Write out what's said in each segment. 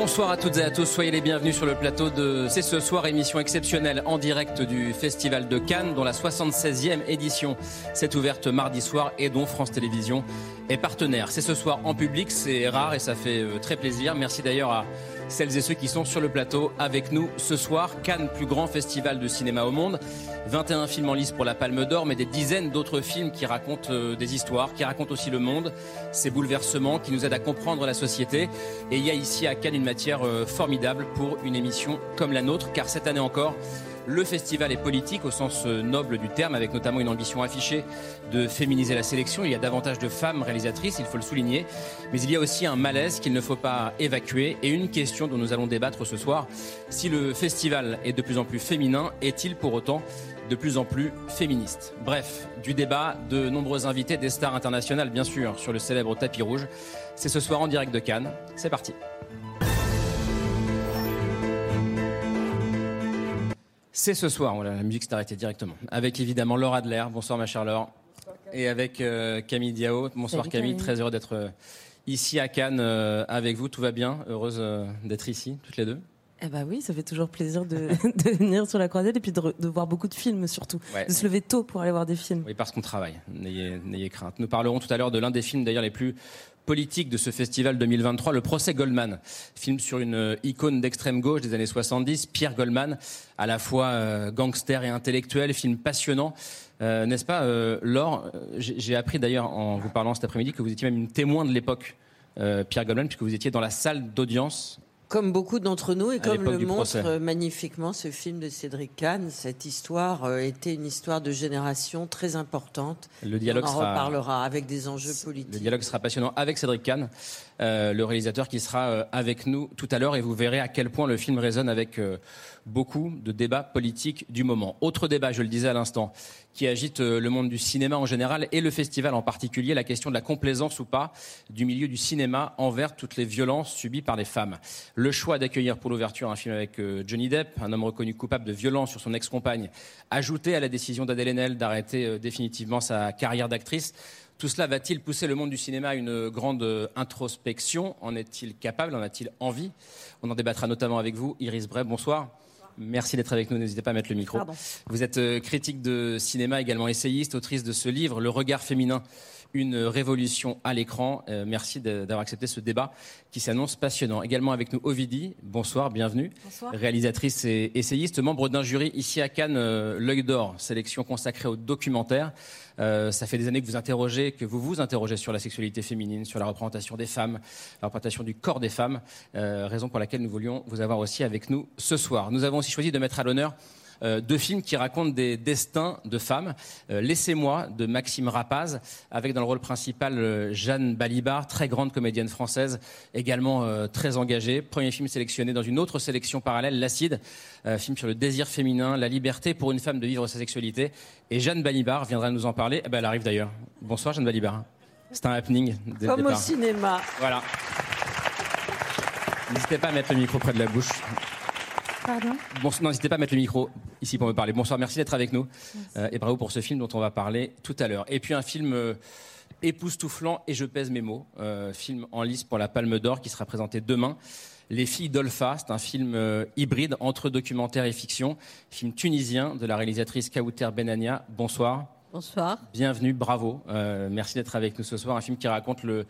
Bonsoir à toutes et à tous, soyez les bienvenus sur le plateau de C'est ce soir, émission exceptionnelle en direct du Festival de Cannes, dont la 76e édition s'est ouverte mardi soir et dont France Télévisions est partenaire. C'est ce soir en public, c'est rare et ça fait euh, très plaisir. Merci d'ailleurs à celles et ceux qui sont sur le plateau avec nous ce soir. Cannes, plus grand festival de cinéma au monde. 21 films en lice pour la Palme d'Or, mais des dizaines d'autres films qui racontent euh, des histoires, qui racontent aussi le monde, ses bouleversements, qui nous aident à comprendre la société. Et il y a ici à Cannes une matière euh, formidable pour une émission comme la nôtre, car cette année encore, le festival est politique au sens euh, noble du terme, avec notamment une ambition affichée de féminiser la sélection. Il y a davantage de femmes réalisatrices, il faut le souligner. Mais il y a aussi un malaise qu'il ne faut pas évacuer et une question dont nous allons débattre ce soir. Si le festival est de plus en plus féminin, est-il pour autant de plus en plus féministe? Bref, du débat, de nombreux invités, des stars internationales bien sûr, sur le célèbre tapis rouge. C'est ce soir en direct de Cannes. C'est parti. C'est ce soir, la musique s'est arrêtée directement. Avec évidemment Laura Adler. Bonsoir ma chère Laure. Et avec euh, Camille Diao. Bonsoir Salut, Camille. Camille. très heureux d'être euh, ici à Cannes euh, avec vous. Tout va bien? Heureuse d'être ici, toutes les deux? Eh bah oui, ça fait toujours plaisir de, de venir sur la croisette et puis de, re- de voir beaucoup de films surtout. Ouais. De se lever tôt pour aller voir des films. Oui, parce qu'on travaille. N'ayez crainte. Nous parlerons tout à l'heure de l'un des films d'ailleurs les plus politiques de ce festival 2023, le procès Goldman, film sur une euh, icône d'extrême gauche des années 70, Pierre Goldman, à la fois euh, gangster et intellectuel, film passionnant. Euh, N'est-ce pas, Laure J'ai appris d'ailleurs en vous parlant cet après-midi que vous étiez même une témoin de l'époque, Pierre Goldman, puisque vous étiez dans la salle d'audience. Comme beaucoup d'entre nous, et comme le montre procès. euh, magnifiquement ce film de Cédric Kahn, cette histoire euh, était une histoire de génération très importante. Le dialogue On en sera reparlera avec des enjeux Le politiques. dialogue sera passionnant avec Cédric Kahn, euh, le réalisateur qui sera avec nous tout à l'heure et vous verrez à quel point le film résonne avec euh, beaucoup de débats politiques du moment. Autre débat, je le disais à l'instant, qui agite euh, le monde du cinéma en général et le festival en particulier, la question de la complaisance ou pas du milieu du cinéma envers toutes les violences subies par les femmes. Le choix d'accueillir pour l'ouverture un film avec euh, Johnny Depp, un homme reconnu coupable de violence sur son ex-compagne, ajouté à la décision d'Adèle Haenel d'arrêter euh, définitivement sa carrière d'actrice, tout cela va-t-il pousser le monde du cinéma à une grande introspection? En est-il capable? En a-t-il envie? On en débattra notamment avec vous, Iris Bray. Bonsoir. Merci d'être avec nous. N'hésitez pas à mettre le micro. Pardon. Vous êtes euh, critique de cinéma, également essayiste, autrice de ce livre, Le regard féminin, une révolution à l'écran. Euh, merci d'avoir accepté ce débat qui s'annonce passionnant. Également avec nous, Ovidie. Bonsoir, bienvenue. Bonsoir. Réalisatrice et essayiste, membre d'un jury ici à Cannes, euh, l'œil d'or, sélection consacrée au documentaire. Euh, ça fait des années que vous interrogez, que vous vous interrogez sur la sexualité féminine, sur la représentation des femmes, la représentation du corps des femmes, euh, raison pour laquelle nous voulions vous avoir aussi avec nous ce soir. Nous avons aussi choisi de mettre à l'honneur euh, deux films qui racontent des destins de femmes. Euh, Laissez-moi de Maxime Rapaz, avec dans le rôle principal euh, Jeanne Balibar, très grande comédienne française, également très engagée. Premier film sélectionné dans une autre sélection parallèle, L'Acide, film sur le désir féminin, la liberté pour une femme de vivre sa sexualité. Et Jeanne Balibar viendra nous en parler. Eh ben, elle arrive d'ailleurs. Bonsoir Jeanne Balibar. C'est un happening dès le Comme au cinéma. Voilà. N'hésitez pas à mettre le micro près de la bouche. Pardon n'hésitez pas à mettre le micro ici pour me parler. Bonsoir, merci d'être avec nous. Euh, et bravo pour ce film dont on va parler tout à l'heure. Et puis un film euh, époustouflant, et je pèse mes mots, euh, film en lice pour la Palme d'Or qui sera présenté demain. Les filles d'Olpha, c'est un film euh, hybride entre documentaire et fiction, film tunisien de la réalisatrice Kaouter Benania. Bonsoir. Bonsoir. Bienvenue, bravo. Euh, merci d'être avec nous ce soir. Un film qui raconte le,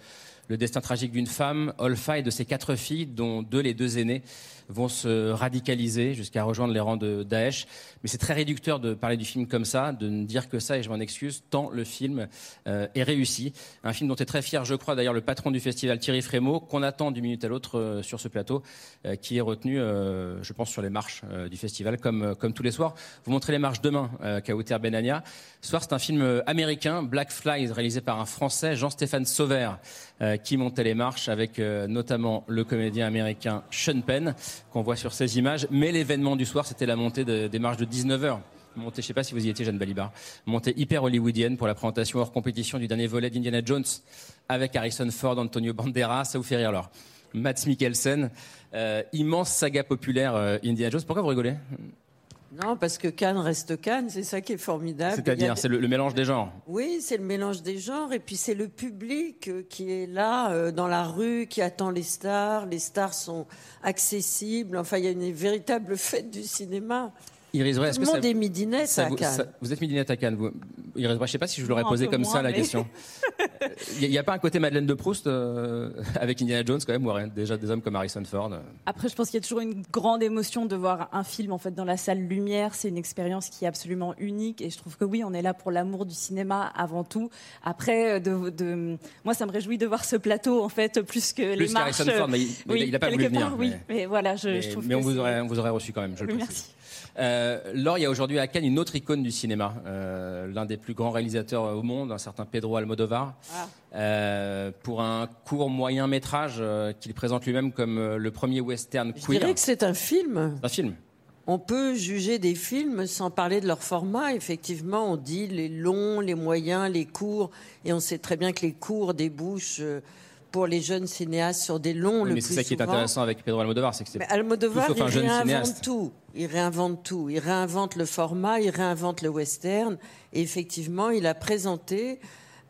le destin tragique d'une femme, Olfa, et de ses quatre filles, dont deux, les deux aînées, vont se radicaliser jusqu'à rejoindre les rangs de Daesh. Mais c'est très réducteur de parler du film comme ça, de ne dire que ça, et je m'en excuse, tant le film euh, est réussi. Un film dont est très fier, je crois, d'ailleurs, le patron du festival, Thierry Frémaux, qu'on attend d'une minute à l'autre euh, sur ce plateau, euh, qui est retenu, euh, je pense, sur les marches euh, du festival, comme, euh, comme tous les soirs. Vous montrez les marches demain, euh, Kauter Benania. Soir, c'est un film américain, Black Flies, réalisé par un Français, Jean-Stéphane Sauvert, qui montait les marches avec notamment le comédien américain Sean Penn, qu'on voit sur ces images. Mais l'événement du soir, c'était la montée de- des marches de 19h montée, je sais pas si vous y étiez, Jeanne Balibar, montée hyper hollywoodienne pour la présentation hors compétition du dernier volet d'Indiana Jones avec Harrison Ford, Antonio Banderas. Ça vous fait rire alors Matt Mikkelsen, euh, immense saga populaire euh, Indiana Jones. Pourquoi vous rigolez? Non, parce que Cannes reste Cannes, c'est ça qui est formidable. C'est-à-dire, c'est le, mélange des genres. Oui, c'est le mélange des genres, et puis c'est le public euh, qui est là, euh, dans la rue, qui attend les stars. Les stars sont accessibles. Enfin, il y a une véritable fête du cinéma. Iris Tout le monde est midinette à Cannes. vous êtes midinette à Cannes. Vous, Iris je ne sais pas si je l'aurais posé comme ça la question. Il n'y a, pas un côté Madeleine de Proust euh, avec Indiana Jones quand même, ou déjà des hommes comme Harrison Ford Après, je pense qu'il y a toujours une grande émotion de voir un film en fait dans la salle lumière. C'est une expérience qui est absolument unique, et je trouve que oui, on est là pour l'amour du cinéma avant tout. Après, euh, de, moi, ça me réjouit de voir ce plateau en fait plus que les marches. Harrison Ford, mais il n'a pas voulu venir. oui, mais, voilà, je, trouve. Mais on vous aurait, on vous aurait reçu quand même. Je le merci. Euh, Laure, il y a aujourd'hui à Cannes une autre icône du cinéma, euh, l'un des plus grands réalisateurs au monde, un certain Pedro Almodovar, ah. euh, pour un court moyen métrage euh, qu'il présente lui-même comme euh, le premier western queer. Je dirais que c'est un film. Un film. On peut juger des films sans parler de leur format. Effectivement, on dit les longs, les moyens, les courts, et on sait très bien que les courts débouchent pour les jeunes cinéastes sur des longs. le mais c'est ça qui est intéressant avec Pedro Almodovar, c'est que c'est Almodovar, il réinvente tout. Il réinvente tout. Il réinvente le format, il réinvente le western. Et effectivement, il a présenté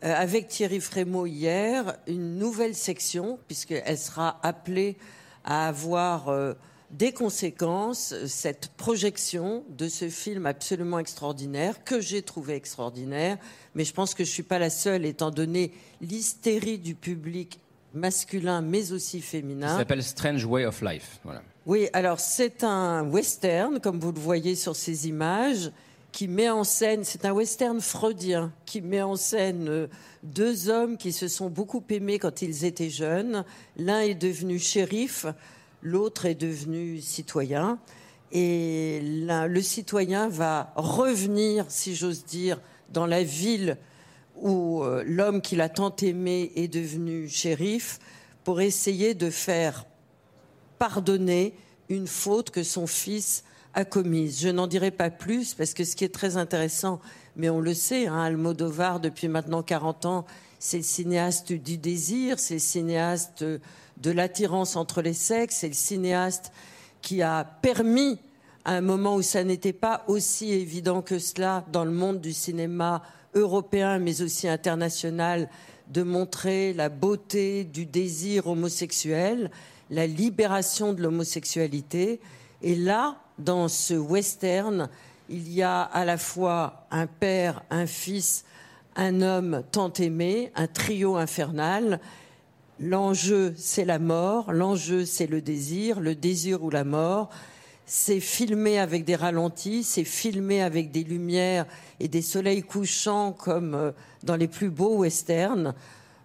euh, avec Thierry Frémaux hier une nouvelle section, puisqu'elle sera appelée à avoir euh, des conséquences, cette projection de ce film absolument extraordinaire, que j'ai trouvé extraordinaire, mais je pense que je ne suis pas la seule, étant donné l'hystérie du public masculin mais aussi féminin. Ça s'appelle Strange Way of Life. Voilà. Oui, alors c'est un western, comme vous le voyez sur ces images, qui met en scène, c'est un western freudien, qui met en scène euh, deux hommes qui se sont beaucoup aimés quand ils étaient jeunes. L'un est devenu shérif, l'autre est devenu citoyen. Et le citoyen va revenir, si j'ose dire, dans la ville où euh, l'homme qu'il a tant aimé est devenu shérif pour essayer de faire pardonner une faute que son fils a commise. Je n'en dirai pas plus parce que ce qui est très intéressant, mais on le sait, hein, Almodovar, depuis maintenant 40 ans, c'est le cinéaste du désir, c'est le cinéaste de l'attirance entre les sexes, c'est le cinéaste qui a permis à un moment où ça n'était pas aussi évident que cela dans le monde du cinéma européen mais aussi international de montrer la beauté du désir homosexuel, la libération de l'homosexualité. Et là, dans ce western, il y a à la fois un père, un fils, un homme tant aimé, un trio infernal. L'enjeu, c'est la mort, l'enjeu, c'est le désir, le désir ou la mort c'est filmé avec des ralentis, c'est filmé avec des lumières et des soleils couchants comme euh, dans les plus beaux westerns.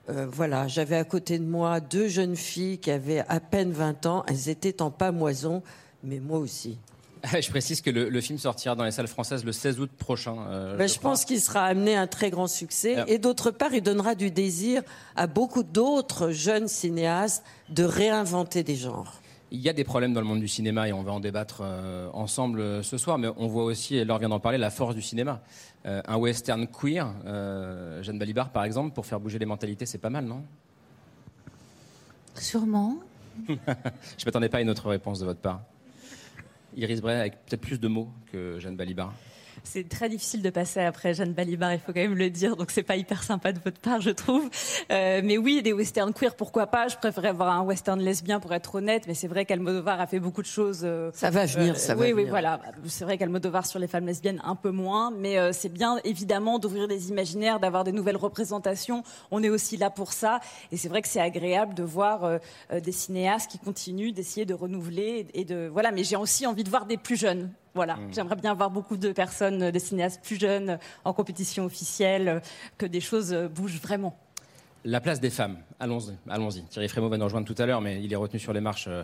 Euh, voilà, j'avais à côté de moi deux jeunes filles qui avaient à peine 20 ans. Elles étaient en pamoison, mais moi aussi. Je précise que le, film sortira dans les salles françaises le 16 août prochain. Euh, ben, je, pense qu'il sera amené à un très grand succès. Et d'autre part, il donnera du désir à beaucoup d'autres jeunes cinéastes de réinventer des genres. Il y a des problèmes dans le monde du cinéma et on va en débattre euh, ensemble euh, ce soir, mais on voit aussi, et Laure vient d'en parler, la force du cinéma. Euh, un western queer, Jeanne Balibar par exemple, pour faire bouger les mentalités, c'est pas mal, non? Sûrement. Je ne m'attendais pas à une autre réponse de votre part. Iris Bray avec peut-être plus de mots que Jeanne Balibar. C'est très difficile de passer après Jeanne Balibar, il faut quand même le dire, donc c'est pas hyper sympa de votre part, je trouve. Euh, mais oui, des westerns queer, pourquoi pas? Je préférerais voir un western lesbien pour être honnête, mais c'est vrai qu'Almodovar a fait beaucoup de choses. Euh, ça va venir, euh, ça va oui, venir. Oui, voilà. C'est vrai qu'Almodovar sur les femmes lesbiennes un peu moins, mais c'est bien évidemment d'ouvrir des imaginaires, d'avoir des nouvelles représentations. On est aussi là pour ça, et c'est vrai que c'est agréable de voir des cinéastes qui continuent d'essayer de renouveler et de voilà. Mais j'ai aussi envie de voir des plus jeunes. Voilà, mm. j'aimerais bien voir beaucoup de personnes, euh, des cinéastes plus jeunes en compétition officielle, euh, que des choses euh, bougent vraiment. La place des femmes. Allons-y. Allons-y. Thierry Frémaux va nous rejoindre tout à l'heure, mais il est retenu sur les marches euh,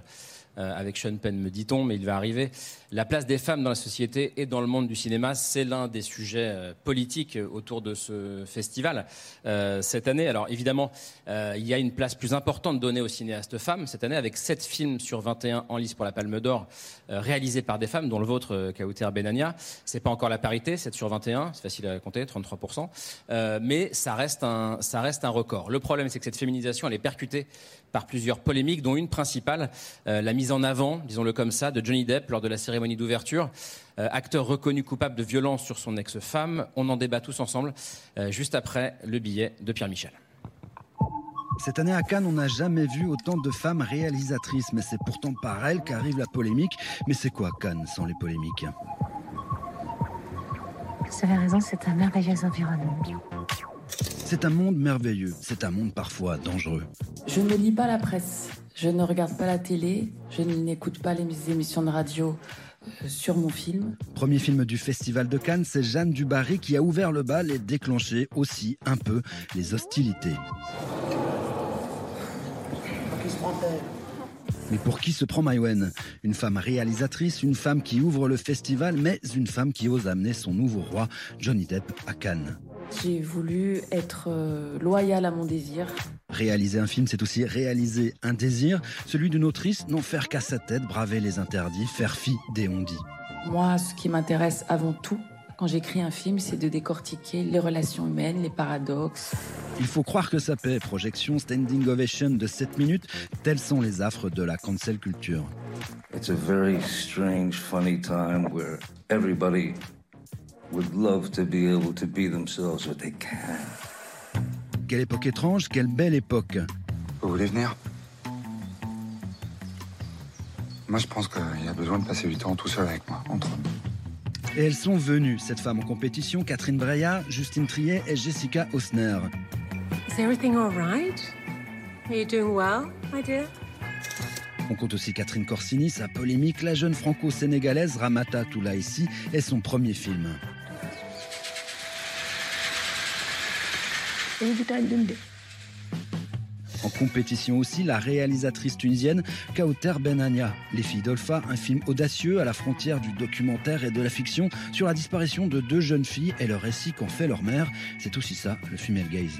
euh, avec Sean Penn, me dit-on, mais il va arriver. La place des femmes dans la société et dans le monde du cinéma, c'est l'un des sujets euh, politiques autour de ce festival euh, cette année. Alors évidemment, il y a une place plus importante donnée aux cinéastes femmes cette année, avec 7 films sur 21 en lice pour la Palme d'Or, réalisés par des femmes, dont le vôtre, Kauter Benania. C'est pas encore la parité, 7 sur 21, c'est facile à compter, 33%, mais ça reste, un, ça reste un record. Le problème, c'est que cette féminisation, elle est percutée par plusieurs polémiques, dont une principale, la mise en avant, disons-le comme ça, de Johnny Depp lors de la cérémonie d'ouverture. Euh, acteur reconnu coupable de violence sur son ex-femme. On en débat tous ensemble euh, juste après le billet de Pierre Michel. Cette année à Cannes, on n'a jamais vu autant de femmes réalisatrices, mais c'est pourtant par elles qu'arrive la polémique. Mais c'est quoi Cannes sans les polémiques Vous avez raison, c'est un merveilleux environnement. C'est un monde merveilleux, c'est un monde parfois dangereux. Je ne lis pas la presse. Je ne regarde pas la télé, je n'écoute pas les émissions de radio sur mon film. Premier film du Festival de Cannes, c'est Jeanne Dubarry qui a ouvert le bal et déclenché aussi un peu les hostilités. Mais pour qui se prend Maïwen? Une femme réalisatrice, une femme qui ouvre le festival, mais une femme qui ose amener son nouveau roi, Johnny Depp, à Cannes. J'ai voulu être euh, loyale à mon désir. Réaliser un film, c'est aussi réaliser un désir, celui d'une autrice, n'en faire qu'à sa tête, braver les interdits, faire fi des on-dit. Moi, ce qui m'intéresse avant tout, quand j'écris un film, c'est de décortiquer les relations humaines, les paradoxes. Il faut croire que ça paie. Projection standing ovation de 7 minutes, tels sont les affres de la cancel culture. It's a very strange, funny time where everybody would love to be able to be themselves, but they can't. Quelle époque étrange, quelle belle époque. Vous voulez venir? Moi, je pense qu'il y a besoin de passer du temps tout seul avec moi, entre nous. Et elles sont venues, cette femme en compétition, Catherine Breillat, Justine Triet et Jessica Osner. Is everything all right? Are you doing well, my dear? On compte aussi Catherine Corsini, sa polémique, la jeune franco-sénégalaise Ramata Toulaïsi et son premier film En compétition aussi, la réalisatrice tunisienne Kauter Benania, Les filles d'Olfa, un film audacieux à la frontière du documentaire et de la fiction sur la disparition de deux jeunes filles et le récit qu'en fait leur mère. C'est aussi ça, le female gaze.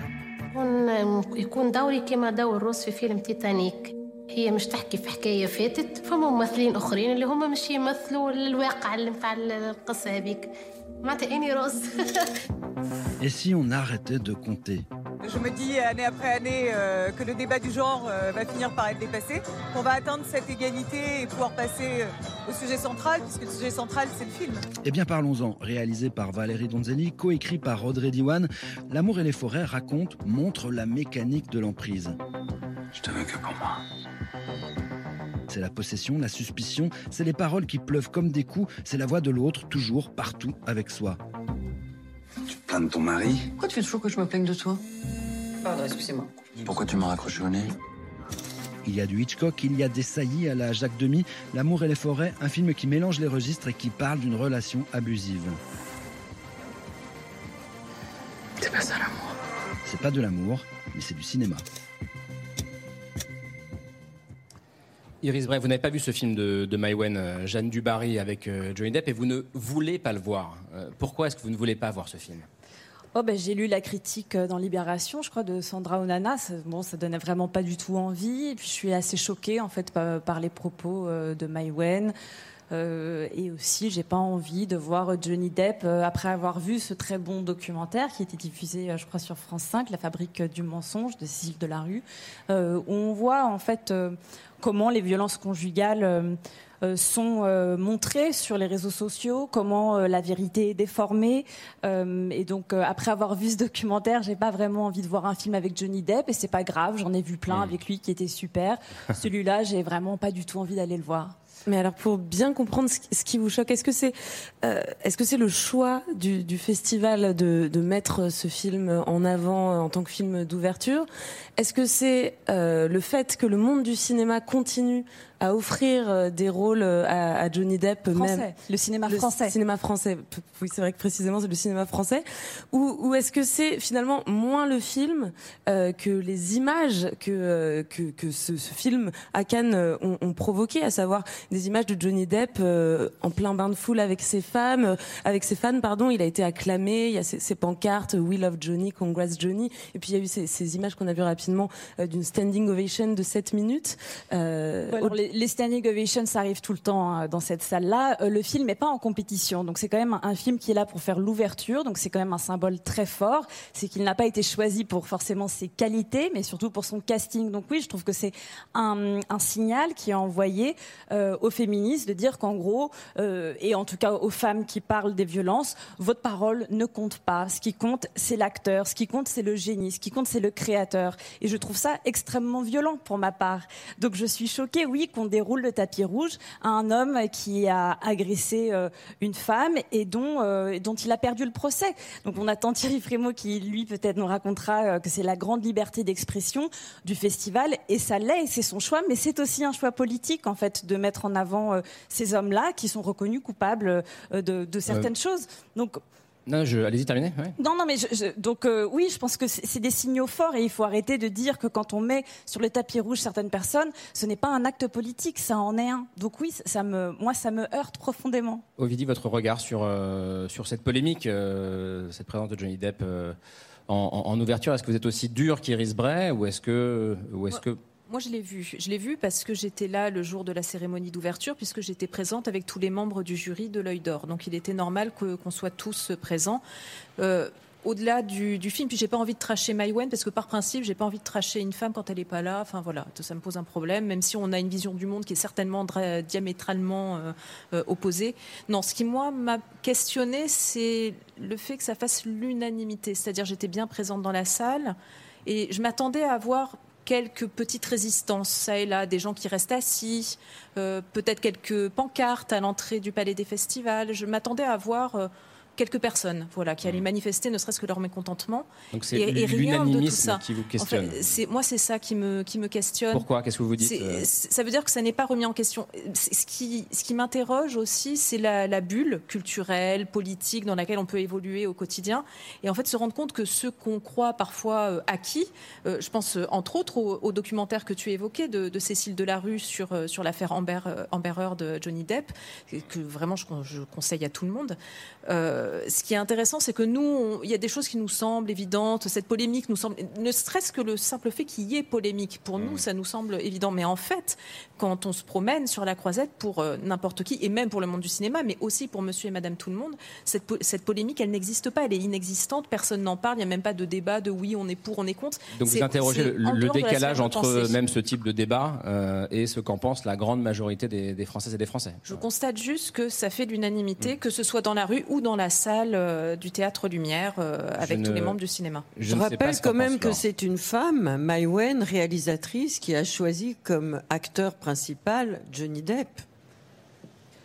هي مش تحكي في حكايه فاتت فما ممثلين اخرين اللي هما مش يمثلوا الواقع اللي متاع القصه هذيك معناتها اني روز Et si on arrêtait de compter Je me dis année après année euh, que le débat du genre euh, va finir par être dépassé, qu'on va atteindre cette égalité et pouvoir passer euh, au sujet central, puisque le sujet central c'est le film. Eh bien parlons-en. Réalisé par Valérie Donzelli, coécrit par Audrey Diwan, L'amour et les forêts raconte, montre la mécanique de l'emprise. Je te veux que pour moi. C'est la possession, la suspicion, c'est les paroles qui pleuvent comme des coups, c'est la voix de l'autre, toujours, partout, avec soi. Tu te plains de ton mari Pourquoi tu fais toujours que je me plaigne de toi? Pardon, excusez-moi. Pourquoi tu m'as raccroché au nez? Il y a du Hitchcock, il y a des saillies à la Jacques Demy, L'amour et les forêts, un film qui mélange les registres et qui parle d'une relation abusive. C'est pas ça l'amour. C'est pas de l'amour, mais c'est du cinéma. Iris Bray, vous n'avez pas vu ce film de, de Maïwen, euh, Jeanne Dubarry avec euh, Johnny Depp, et vous ne voulez pas le voir. Euh, pourquoi est-ce que vous ne voulez pas voir ce film? Oh ben, j'ai lu la critique dans Libération, je crois, de Sandra Onana. Ça, bon, ça donnait vraiment pas du tout envie. Et puis, je suis assez choquée, en fait, par, les propos de Maïwen. Euh, et aussi, j'ai pas envie de voir Johnny Depp euh, après avoir vu ce très bon documentaire qui était diffusé, euh, je crois, sur France 5, La fabrique du mensonge de Cécile Delarue, où on voit en fait comment les violences conjugales sont montrées sur les réseaux sociaux, comment la vérité est déformée. et donc, après avoir vu ce documentaire, j'ai pas vraiment envie de voir un film avec Johnny Depp, et c'est pas grave. J'en ai vu plein Mmh. avec lui qui était super. Celui-là, j'ai vraiment pas du tout envie d'aller le voir. Mais alors, pour bien comprendre ce qui vous choque, est-ce que c'est euh, est-ce que c'est le choix du, festival de, mettre ce film en avant en tant que film d'ouverture? Est-ce que c'est euh, le fait que le monde du cinéma continue à offrir euh, des rôles rôle euh, à, à Johnny Depp, Français. même Le cinéma le français. cinéma français. Oui, c'est vrai que précisément c'est le cinéma français. Ou, ou est-ce que c'est finalement moins le film euh, que les images que euh, que, que ce, ce film à Cannes euh, ont, ont provoqué, à savoir des images de Johnny Depp euh, en plein bain de foule avec ses femmes, euh, avec ses fans, pardon. Il a été acclamé. Il y a ces, ces pancartes We love Johnny, Congrats Johnny. Et puis il y a eu ces, ces images qu'on a vues rapidement euh, d'une standing ovation de 7 minutes. Euh, Ouais, alors, au- les, les standing ovations, ça arrive tout le temps hein, dans cette salle-là. Euh, le film n'est pas en compétition, donc c'est quand même un, film qui est là pour faire l'ouverture, donc c'est quand même un symbole très fort. C'est qu'il n'a pas été choisi pour forcément ses qualités, mais surtout pour son casting. Donc oui, je trouve que c'est un, un signal qui est envoyé euh, aux féministes de dire qu'en gros, euh, et en tout cas aux femmes qui parlent des violences, votre parole ne compte pas. Ce qui compte, c'est l'acteur. Ce qui compte, c'est le génie. Ce qui compte, c'est le créateur. Et je trouve ça extrêmement violent pour ma part. Donc je suis choquée, oui, qu'on déroule le tapis rouge à un homme qui a agressé euh, une femme et dont, euh, dont il a perdu le procès. Donc on attend Thierry Frémaux qui, lui, peut-être nous racontera euh, que c'est la grande liberté d'expression du festival. Et ça l'est, et c'est son choix, mais c'est aussi un choix politique, en fait, de mettre en avant ces hommes-là qui sont reconnus coupables de, de certaines choses. Donc Non, je... allez-y, terminez. ouais. non, non, mais je, je- donc euh, oui, je pense que c'est des signaux forts et il faut arrêter de dire que quand on met sur le tapis rouge certaines personnes, ce n'est pas un acte politique, ça en est un. Donc oui, ça- me, moi, ça me heurte profondément. Ovidie, votre regard sur, euh, sur cette polémique, euh, cette présence de Johnny Depp en, en- en ouverture, est-ce que vous êtes aussi dur qu'Iris Bray ou est-ce que, ou est-ce que Moi, je l'ai vu. Je l'ai vu parce que j'étais là le jour de la cérémonie d'ouverture, puisque j'étais présente avec tous les membres du jury de l'œil d'or. Donc, il était normal qu'on soit tous présents. Euh, au-delà du, film, puis j'ai pas envie de tracher Maïwen parce que par principe, j'ai pas envie de tracher une femme quand elle est pas là. Enfin voilà, ça me pose un problème, même si on a une vision du monde qui est certainement diamétralement euh, euh, opposée. Non, ce qui moi m'a questionné, c'est le fait que ça fasse l'unanimité. C'est-à-dire, j'étais bien présente dans la salle et je m'attendais à avoir quelques petites résistances, ça et là, des gens qui restent assis, euh, peut-être quelques pancartes à l'entrée du Palais des Festivals. Je m'attendais à voir euh, quelques personnes voilà, qui allaient manifester, ne serait-ce que leur mécontentement. donc c'est Et- et rien de tout ça. qui vous En questionne fait, c'est, moi, c'est ça qui me, qui me questionne. Pourquoi? Qu'est-ce que vous dites C'est- euh, c'est- Ça veut dire que ça n'est pas remis en question. C'est- Ce qui, ce qui m'interroge aussi, c'est la, la bulle culturelle, politique dans laquelle on peut évoluer au quotidien. Et en fait, se rendre compte que ce qu'on croit parfois euh, acquis, euh, je pense entre autres au, au documentaire que tu évoquais de, de Cécile Delarue sur, sur l'affaire Amber, Amber Heard de Johnny Depp, que- que vraiment je, je conseille à tout le monde. Euh, ce qui est intéressant, c'est que nous, il y a des choses qui nous semblent évidentes. Cette polémique nous semble, ne serait-ce que le simple fait qu'il y ait polémique, pour nous, ça nous semble évident. Mais en fait, quand on se promène sur la croisette pour euh, n'importe qui, et même pour le monde du cinéma, mais aussi pour monsieur et madame tout le monde, cette, po- cette polémique, elle n'existe pas, elle est inexistante, personne n'en parle, il n'y a même pas de débat de oui, on est pour, on est contre. Donc vous interrogez le, décalage entre même ce type de débat euh, et ce qu'en pense la grande majorité des, des Françaises et des Français. Je constate juste que ça fait l'unanimité, Mm. que ce soit dans la rue ou dans la salle euh, du théâtre Lumière euh, avec ne- tous les membres du cinéma. Je rappelle quand même que c'est une femme, Maïwen, réalisatrice, qui a choisi comme acteur principal Johnny Depp.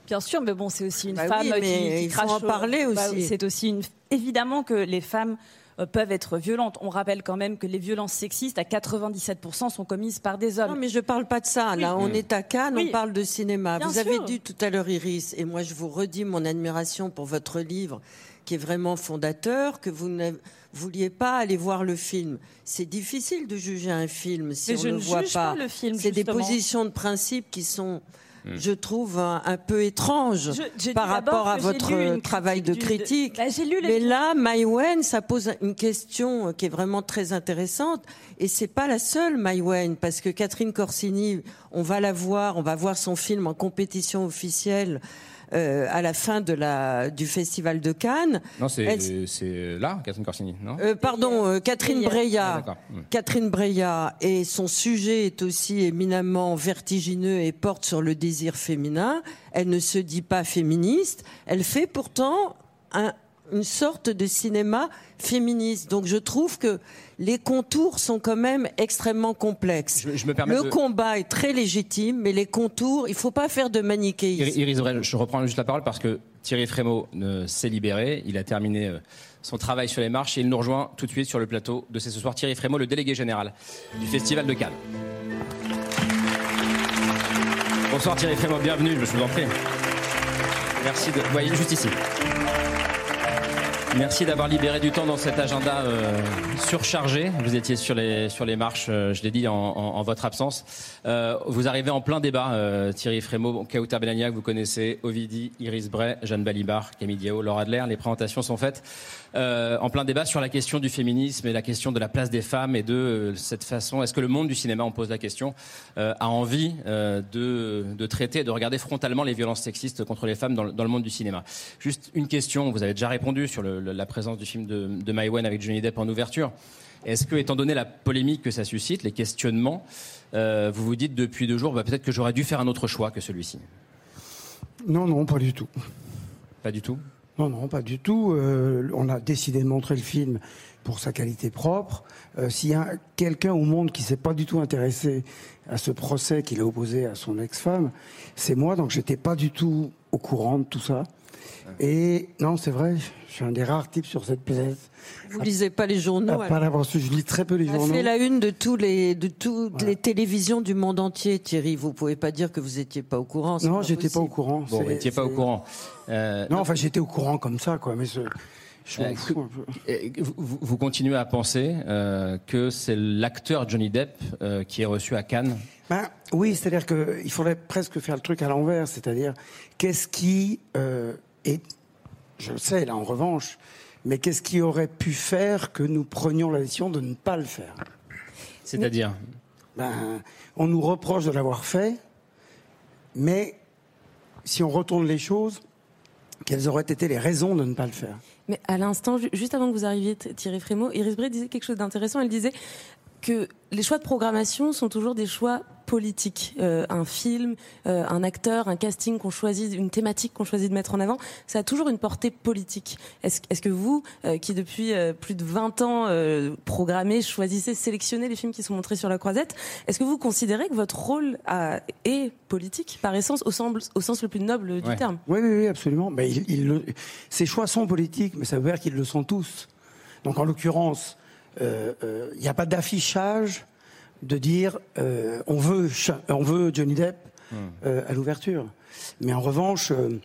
Bien sûr, mais bon, c'est aussi une Bah femme oui, qui, qui il faut en parler Bah aussi. c'est aussi une... évidemment que les femmes peuvent être violentes. On rappelle quand même que les violences sexistes à 97% sont commises par des hommes. Non, mais je parle pas de ça. Là, Oui. on est à Cannes, Oui. on parle de cinéma. Bien vous avez dit tout à l'heure, Iris, et moi je vous redis mon admiration pour votre livre, qui est vraiment fondateur, que vous ne vouliez pas aller voir le film. C'est difficile de juger un film si Mais on je ne ne voit juge pas. pas le film, C'est des positions de principe qui sont. Je trouve, un, un peu Je- j'ai par rapport à votre travail de critique. Bah, j'ai lu les- Mais là, Maïwen, ça pose une question qui est vraiment très intéressante. Et c'est pas la seule, Maïwen, parce que Catherine Corsini, on va la voir, on va voir son film en compétition officielle euh, à la fin de la, du Festival de Cannes. Non, c'est Elle- c'est là, Catherine Corsini, non? Euh, pardon, euh, Catherine Breillat. Ah. Hmm. Catherine Breillat et son sujet est aussi éminemment vertigineux et porte sur le désir féminin. Elle ne se dit pas féministe. Elle fait pourtant un- une sorte de cinéma féministe. Donc je trouve que les contours sont quand même extrêmement complexes. Je, je me permets Le de... combat est très légitime, mais les contours, il faut pas faire de manichéisme. Iris Brel, je reprends juste la parole parce que Thierry Frémaux ne s'est libéré. Il a terminé euh, son travail sur les marches et il nous rejoint tout de suite sur le plateau de C'est ce soir. Thierry Frémaux, le délégué général du Festival de Cannes. Bonsoir Thierry Frémaux, bienvenue, je vous en prie. Merci de. Voyez, juste ici. Merci d'avoir libéré du temps dans cet agenda euh, surchargé. Vous étiez sur les, sur les marches, euh, je l'ai dit, en, en, en, votre absence. Euh, vous arrivez en plein débat, euh, Thierry Frémaux, Kauta Benagnac, vous connaissez, Ovidi, Iris Bray, Jeanne Balibar, Camille Diao, Laura Adler. Les présentations sont faites. Euh, en plein débat sur la question du féminisme et la question de la place des femmes et de cette façon, est-ce que le monde du cinéma, on pose la question, a envie de, de traiter, de regarder frontalement les violences sexistes contre les femmes dans, dans le monde du cinéma? Juste une question, vous avez déjà répondu sur le, la présence du film de, de Maïwen avec Johnny Depp en ouverture. Est-ce que, étant donné la polémique que ça suscite, les questionnements, euh, vous vous dites depuis deux jours, bah, peut-être que j'aurais dû faire un autre choix que celui-ci? Non, non, pas du tout. Pas du tout? Non, non, pas du tout. Euh, on a décidé de montrer le film pour sa qualité propre. Euh, S'il y a quelqu'un au monde qui s'est pas du tout intéressé à ce procès qu'il a opposé à son ex-femme, c'est moi, donc j'étais pas du tout au courant de tout ça. Et non, c'est vrai, je suis un des rares types sur cette pièce. Vous lisez pas les journaux Pas l'avoir su, je lis très peu les On journaux. a fait la une de tous les de toutes les télévisions du monde entier, Thierry. Vous pouvez pas dire que vous étiez pas au courant. c'est Non, j'étais pas au courant. Bon, vous C'est- n'étiez pas au c'est- courant. Euh, Non, enfin, j'étais au courant comme ça, quoi. Mais je m'en Euh, fous un peu. Et Vous, vous continuez à penser euh, que c'est l'acteur Johnny Depp euh, qui est reçu à Cannes? Ben, oui, c'est-à-dire qu'il faudrait presque faire le truc à l'envers, c'est-à-dire qu'est-ce qui euh, est, je le sais là en revanche, mais qu'est-ce qui aurait pu faire que nous prenions la décision de ne pas le faire? C'est-à-dire? Ben, On nous reproche de l'avoir fait, mais si on retourne les choses, quelles auraient été les raisons de ne pas le faire? Mais à l'instant, ju- juste avant que vous arriviez, Th- Thierry Frémaux, Iris Bray disait quelque chose d'intéressant. Elle disait que les choix de programmation sont toujours des choix politiques. Euh, un film, euh, un acteur, un casting qu'on choisit, une thématique qu'on choisit de mettre en avant, ça a toujours une portée politique. Est-ce que vous, euh, qui depuis euh, plus de 20 ans programmez, choisissez, sélectionnez les films qui sont montrés sur la croisette, est-ce que vous considérez que votre rôle a- est politique par essence au sens, au sens le plus noble du Ouais. terme? Oui, oui, oui, absolument. Mais il, il le- ces choix sont politiques, mais ça veut dire qu'ils le sont tous. Donc, en l'occurrence, il n'y a pas d'affichage de dire euh, on, veut, on veut Johnny Depp euh, à l'ouverture. Mais en revanche, euh,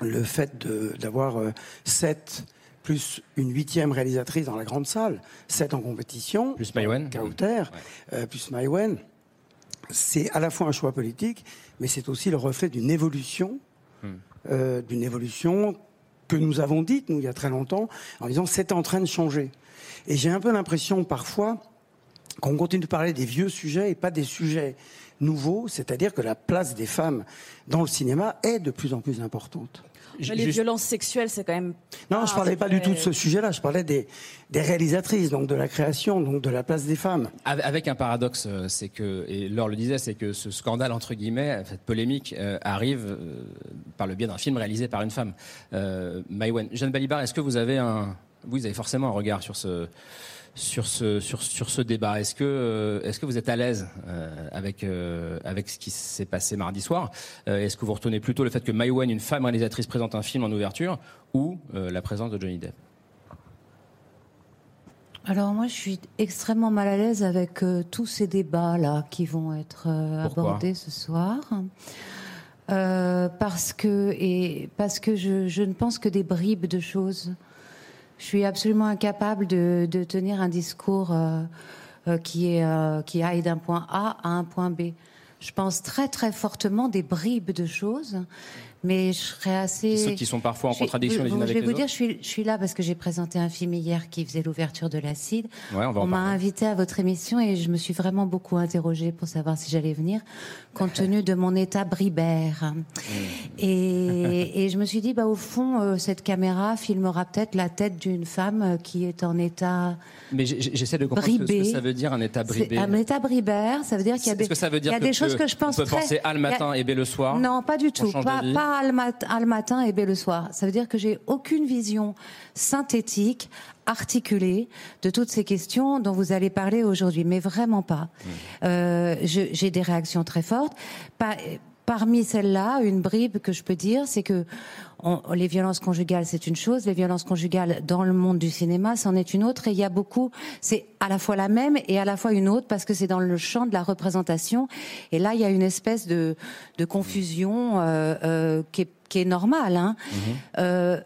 le fait d'avoir euh, sept plus une huitième réalisatrice dans la grande salle, sept en compétition, Plus. Kauter, euh, plus Maïwen, c'est à la fois un choix politique, mais c'est aussi le reflet d'une évolution, euh, d'une évolution que nous avons dite, nous, il y a très longtemps, en disant c'est en train de changer. Et j'ai un peu l'impression parfois qu'on continue de parler des vieux sujets et pas des sujets nouveaux, c'est-à-dire que la place des femmes dans le cinéma est de plus en plus importante. Mais les violences sexuelles, c'est quand même. Non, je Ah, parlais c'est pas du tout de ce sujet-là, je parlais des, des réalisatrices, donc de la création, donc de la place des femmes. Avec avec un paradoxe, euh, c'est que, et Laure le disait, c'est que ce scandale, entre guillemets, cette polémique, euh, arrive euh, par le biais d'un film réalisé par une femme. Euh, Maïwen. Jeanne Balibar, est-ce que vous avez un. Vous avez forcément un regard sur ce. Sur ce, sur, sur ce débat, est-ce que, euh, est-ce que vous êtes à l'aise euh, avec, euh, avec ce qui s'est passé mardi soir? Est-ce que vous retenez plutôt le fait que Maïwen, une femme réalisatrice, présente un film en ouverture ou la présence de Johnny Depp? Alors moi, je suis extrêmement mal à l'aise avec euh, tous ces débats-là qui vont être euh, abordés ce soir. Euh, parce que, et parce que je, je ne pense que des bribes de choses. Je suis absolument incapable de, de tenir un discours euh, euh, qui, est, euh, qui aille d'un point A à un point B. Je pense très très fortement des bribes de choses, mais je serais assez. Ceux qui sont parfois en Je contradiction les unes Je avec vais les vous dire, je suis, je suis là parce que j'ai présenté un film hier qui faisait l'ouverture de l'Acide. Ouais, on m'a invité à votre émission et je me suis vraiment beaucoup interrogée pour savoir si j'allais venir, compte tenu de mon état bribère. Et, et je me suis dit, bah, au fond, euh, cette caméra filmera peut-être la tête d'une femme qui est en état. Mais j'essaie de comprendre ce que- ce que ça veut dire un état bribé. Un état bribère, ça veut dire qu'il y a des, que ça veut dire y a que, des choses que je pense on peut penser A le a- matin et B le soir non, pas du tout. Pas, pas A le, mat- A le matin et B le soir. Ça veut dire que j'ai aucune vision synthétique, articulée de toutes ces questions dont vous allez parler aujourd'hui, mais vraiment pas. Mmh. Euh, j'ai des réactions très fortes. Pas, parmi celles-là, une bribe que je peux dire, c'est que on- les violences conjugales, c'est une chose, les violences conjugales dans le monde du cinéma, c'en est une autre. Et il y a beaucoup, c'est à la fois la même et à la fois une autre parce que c'est dans le champ de la représentation. Et là, il y a une espèce de, de confusion euh, euh, qui, est, qui est normale. Hein. Euh,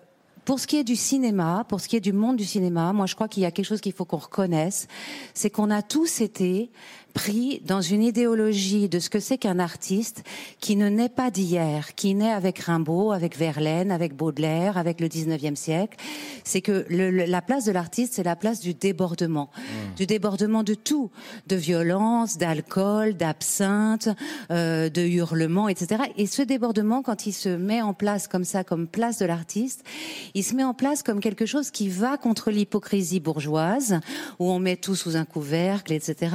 pour ce qui est du cinéma, pour ce qui est du monde du cinéma, moi je crois qu'il y a quelque chose qu'il faut qu'on reconnaisse, c'est qu'on a tous été pris dans une idéologie de ce que c'est qu'un artiste qui ne naît pas d'hier, qui naît avec Rimbaud, avec Verlaine, avec Baudelaire, avec le 19e siècle. C'est que le- le- la place de l'artiste, c'est la place du débordement. Du débordement de tout. De violence, d'alcool, d'absinthe, euh, de hurlements, etc. Et ce débordement, quand il se met en place comme ça, comme place de l'artiste, il se met en place comme quelque chose qui va contre l'hypocrisie bourgeoise, où on met tout sous un couvercle, etc.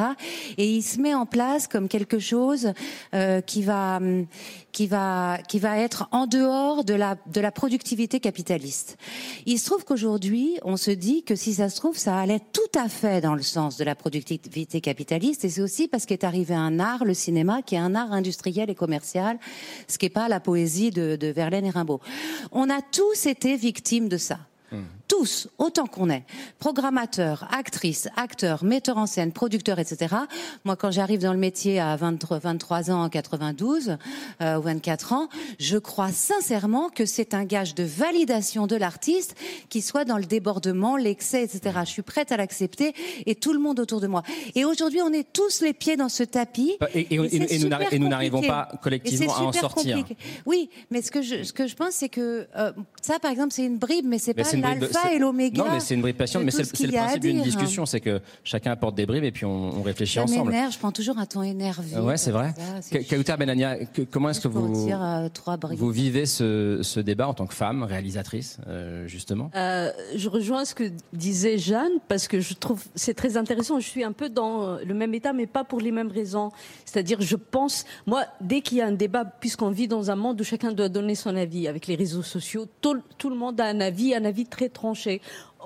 Et il se met en place comme quelque chose euh, qui va hum, qui va qui va être en dehors de la de la productivité capitaliste. Il se trouve qu'aujourd'hui, on se dit que si ça se trouve, ça allait tout à fait dans le sens de la productivité capitaliste, et c'est aussi parce qu'est arrivé un art, le cinéma, qui est un art industriel et commercial, ce qui n'est pas la poésie de, de Verlaine et Rimbaud. On a tous été victimes de ça. Tous, autant qu'on est, programmateurs, actrices, acteurs, metteurs en scène, producteurs, etc. Moi, quand j'arrive dans le métier à 23, 23 ans, en 92 euh, ou 24 ans, je crois sincèrement que c'est un gage de validation de l'artiste qui soit dans le débordement, l'excès, etc. Je suis prête à l'accepter et tout le monde autour de moi. Et aujourd'hui, on est tous les pieds dans ce tapis. Et- et- et- c'est et nous n'arrivons pas collectivement à en sortir. compliqué. Oui, mais ce que je, ce que je pense, c'est que euh, ça, par exemple, c'est une bribe, mais c'est pas de- l'alpha et l'oméga. Non, mais c'est une bribe patiente, mais c'est ce le- principe d'une dire. discussion, c'est que chacun apporte des bribes et puis on, on réfléchit Ça ensemble. m'énerve, je prends toujours un ton énervé. Ouais, c'est vrai. Kautar Benania, que- comment est-ce que vous, dire euh, trois vous vivez ce, ce débat en tant que femme, réalisatrice, euh, justement? Euh, je rejoins ce que disait Jeanne parce que je trouve c'est très intéressant. Je suis un peu dans euh, le même état, mais pas pour les mêmes raisons. C'est-à-dire, je pense, moi, dès qu'il y a un débat, puisqu'on vit dans un monde où chacun doit donner son avis avec les réseaux sociaux, tout, tout le monde a un avis, un avis très tranché.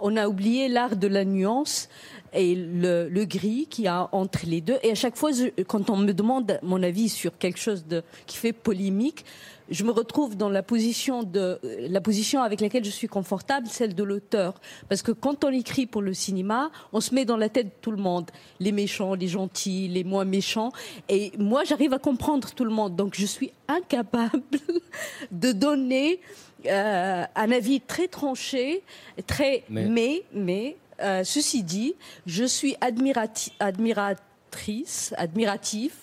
On a oublié l'art de la nuance et le, gris qu'il y a entre les deux. Et à chaque fois, quand on me demande mon avis sur quelque chose qui fait polémique, je me retrouve dans la position la position avec laquelle je suis confortable, celle de l'auteur. Parce que quand on écrit pour le cinéma, on se met dans la tête de tout le monde, les méchants, les gentils, les moins méchants. Et moi, j'arrive à comprendre tout le monde. Donc, je suis incapable de donner euh, un avis très tranché, très Mais- mais mais euh, ceci dit, je suis admirati- admiratrice, admiratif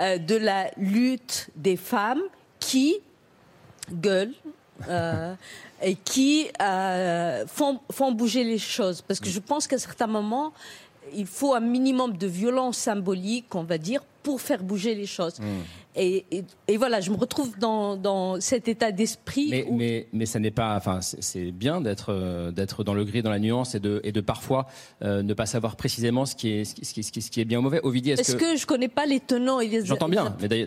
euh, de la lutte des femmes qui gueulent et qui font, font bouger les choses. Parce que je pense qu'à certains moments, il faut un minimum de violence symbolique, on va dire, pour faire bouger les choses. Hmm. Et, et- et voilà, je me retrouve dans, dans cet état d'esprit Mais, où mais, mais ça n'est pas. Enfin, c'est bien d'être euh, d'être dans le gris, dans la nuance et de, et de parfois euh, ne pas savoir précisément ce qui est, ce qui, ce qui- ce qui est bien ou mauvais. Ovidie, est-ce Est-ce que... je connais pas les tenants et les J'entends bien, mais bien,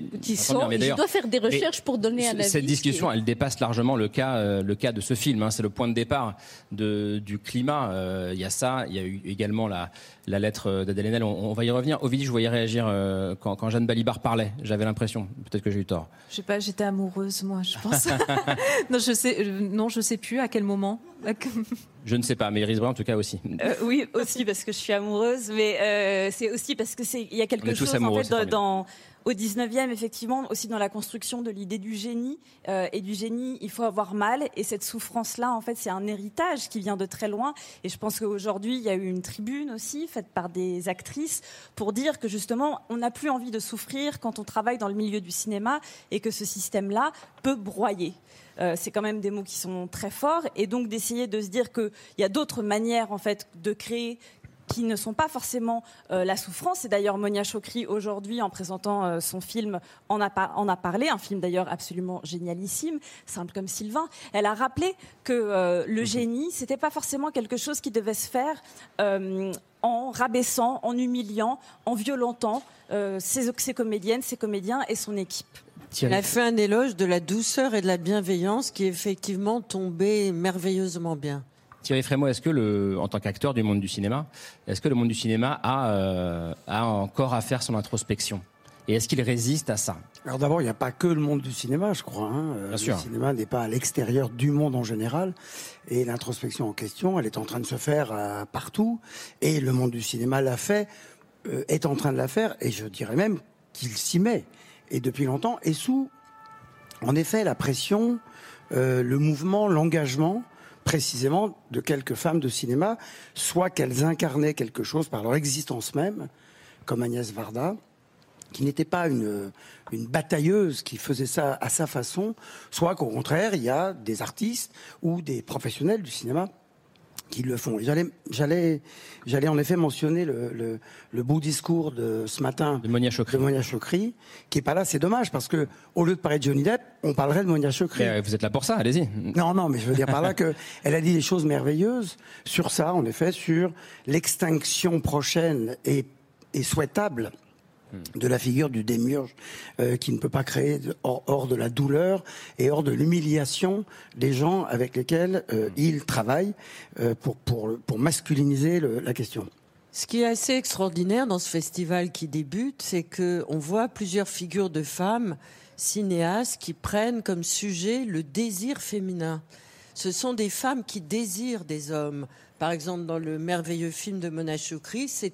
mais Je dois faire des recherches pour donner un c- avis. Cette discussion, elle dépasse largement le cas, euh, le cas de ce film. hein. C'est le point de départ de, du climat. Il y a ça. Il y a eu également la, la lettre d'Adèle Haenel. On, on va y revenir. Ovidie, je voyais réagir quand, quand Jeanne Balibar parlait. J'avais l'impression. Peut-être que j'ai eu tort. Je sais pas, j'étais amoureuse, moi, je pense. non, je sais, euh, non, je sais plus à quel moment. Je ne sais pas, mais Iris Brun, en tout cas aussi. Euh, oui, aussi parce que je suis amoureuse, mais euh, c'est aussi parce que c'est il y a quelque chose amoureux, en fait dans- au 19e effectivement aussi dans la construction de l'idée du génie euh, et du génie, il faut avoir mal et cette souffrance là en fait c'est un héritage qui vient de très loin et je pense qu'aujourd'hui il y a eu une tribune aussi faite par des actrices pour dire que justement on n'a plus envie de souffrir quand on travaille dans le milieu du cinéma et que ce système là peut broyer. Euh, c'est quand même des mots qui sont très forts et donc d'essayer de se dire qu'il y a d'autres manières en fait de créer qui ne sont pas forcément euh, la souffrance. Et d'ailleurs, Monia Chokri, aujourd'hui, en présentant euh, son film, en a, par- en a parlé, un film d'ailleurs absolument génialissime, simple comme Sylvain. Elle a rappelé que euh, le génie, c'était pas forcément quelque chose qui devait se faire euh, en rabaissant, en humiliant, en violentant euh, ses, ses comédiennes, ses comédiens et son équipe. Elle a fait un éloge de la douceur et de la bienveillance qui est effectivement tombé merveilleusement bien. Thierry Frémaux, est-ce que, le, en tant qu'acteur du monde du cinéma, est-ce que le monde du cinéma a, euh, a encore à faire son introspection? Et est-ce qu'il résiste à ça? Alors d'abord, il n'y a pas que le monde du cinéma, je crois. hein. Bien sûr. Le cinéma n'est pas à l'extérieur du monde en général. Et l'introspection en question, elle est en train de se faire euh, partout. Et le monde du cinéma l'a fait, euh, est en train de la faire. Et je dirais même qu'il s'y met. Et depuis longtemps. Et sous, en effet, la pression, euh, le mouvement, l'engagement précisément de quelques femmes de cinéma, soit qu'elles incarnaient quelque chose par leur existence même, comme Agnès Varda, qui n'était pas une, une batailleuse qui faisait ça à sa façon, soit qu'au contraire, il y a des artistes ou des professionnels du cinéma qui le font. J'allais, j'allais, j'allais en effet mentionner le, le, le beau discours de ce matin de Monia Chokri, de Monia Chokri, qui est pas là. C'est dommage parce que au lieu de parler de Johnny Depp, on parlerait de Monia Chokri. Euh, Vous êtes là pour ça, allez-y. Non, non, mais je veux dire par là que elle a dit des choses merveilleuses sur ça, en effet, sur l'extinction prochaine et, et souhaitable de la figure du démiurge euh, qui ne peut pas créer de- hors, hors de la douleur et hors de l'humiliation des gens avec lesquels euh, il travaille euh, pour, pour, pour masculiniser le- la question. Ce qui est assez extraordinaire dans ce festival qui débute, c'est que on voit plusieurs figures de femmes cinéastes qui prennent comme sujet le désir féminin. Ce sont des femmes qui désirent des hommes. Par exemple, dans le merveilleux film de Mona Chokri, c'est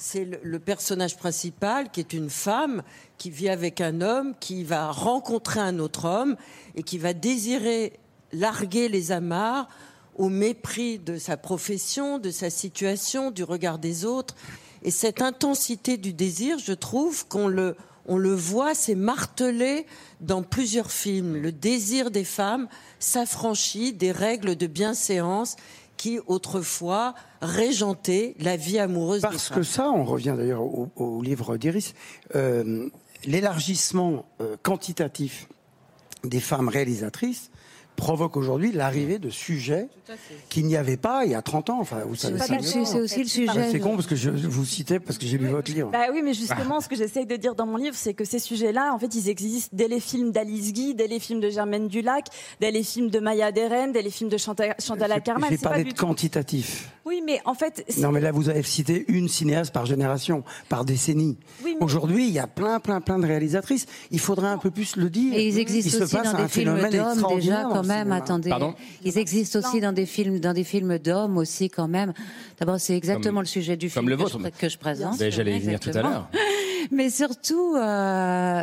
c'est le, personnage principal qui est une femme qui vit avec un homme, qui va rencontrer un autre homme et qui va désirer larguer les amarres au mépris de sa profession, de sa situation, du regard des autres. Et cette intensité du désir, je trouve qu'on le, on le voit, c'est martelé dans plusieurs films. Le désir des femmes s'affranchit des règles de bienséance qui autrefois régentaient la vie amoureuse des Parce femmes. que ça, on revient d'ailleurs au, au livre d'Iris, euh, l'élargissement euh, quantitatif des femmes réalisatrices provoque aujourd'hui l'arrivée de sujets qu'il n'y avait pas il y a 30 ans. Enfin, vous savez c'est aussi le sujet. C'est con parce que je vous citais parce que j'ai lu votre livre. Bah oui, mais justement, ce que j'essaye de dire dans mon livre, c'est que ces sujets-là, en fait, ils existent dès les films d'Alice Guy, dès les films de Germaine Dulac, dès les films de Maya Deren, dès les films de Chantal, Chantal Ackerman. J'ai parlé de quantitatif. Oui, mais en fait, c'est- Non, mais là, vous avez cité une cinéaste par génération, par décennie. Oui, mais- Aujourd'hui, il y a plein, plein, plein de réalisatrices. Il faudrait un peu plus le dire. Et ils existent il aussi se passe dans un des films phénomène d'hommes extraordinaire déjà quand le même. cinéma. Attendez, Pardon ils existent aussi dans des films, dans des films d'hommes aussi quand même. D'abord, c'est exactement Comme- le sujet du comme film le que, je, que je présente. Ben, J'allais y venir tout à l'heure. Mais surtout, euh,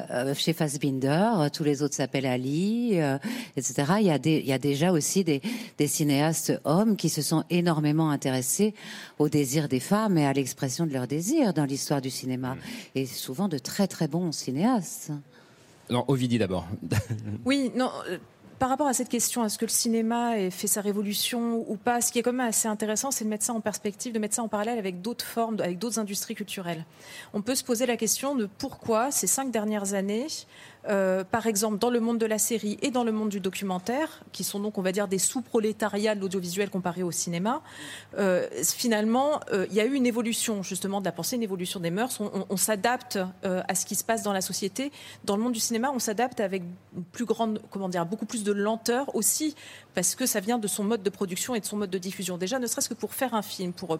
euh, chez Fassbinder, euh, tous les autres s'appellent Ali, euh, etc. Il y, a des, il y a déjà aussi des, des cinéastes hommes qui se sont énormément intéressés au désir des femmes et à l'expression de leur désir dans l'histoire du cinéma. Mm. Et souvent de très très bons cinéastes. Non, Ovidie d'abord. Oui, non. euh, Par rapport à cette question, est-ce que le cinéma ait fait sa révolution ou pas Ce qui est quand même assez intéressant, c'est de mettre ça en perspective, de mettre ça en parallèle avec d'autres formes, avec d'autres industries culturelles. On peut se poser la question de pourquoi ces cinq dernières années, euh, par exemple dans le monde de la série et dans le monde du documentaire, qui sont donc on va dire des sous-prolétariats de l'audiovisuel comparé au cinéma, euh, finalement euh, il y a eu une évolution justement de la pensée, une évolution des mœurs. On, s'adapte à ce qui se passe dans la société. Dans le monde du cinéma, on s'adapte avec plus grande, comment dire, beaucoup plus de lenteur aussi, parce que ça vient de son mode de production et de son mode de diffusion. Déjà, ne serait-ce que pour faire un film, pour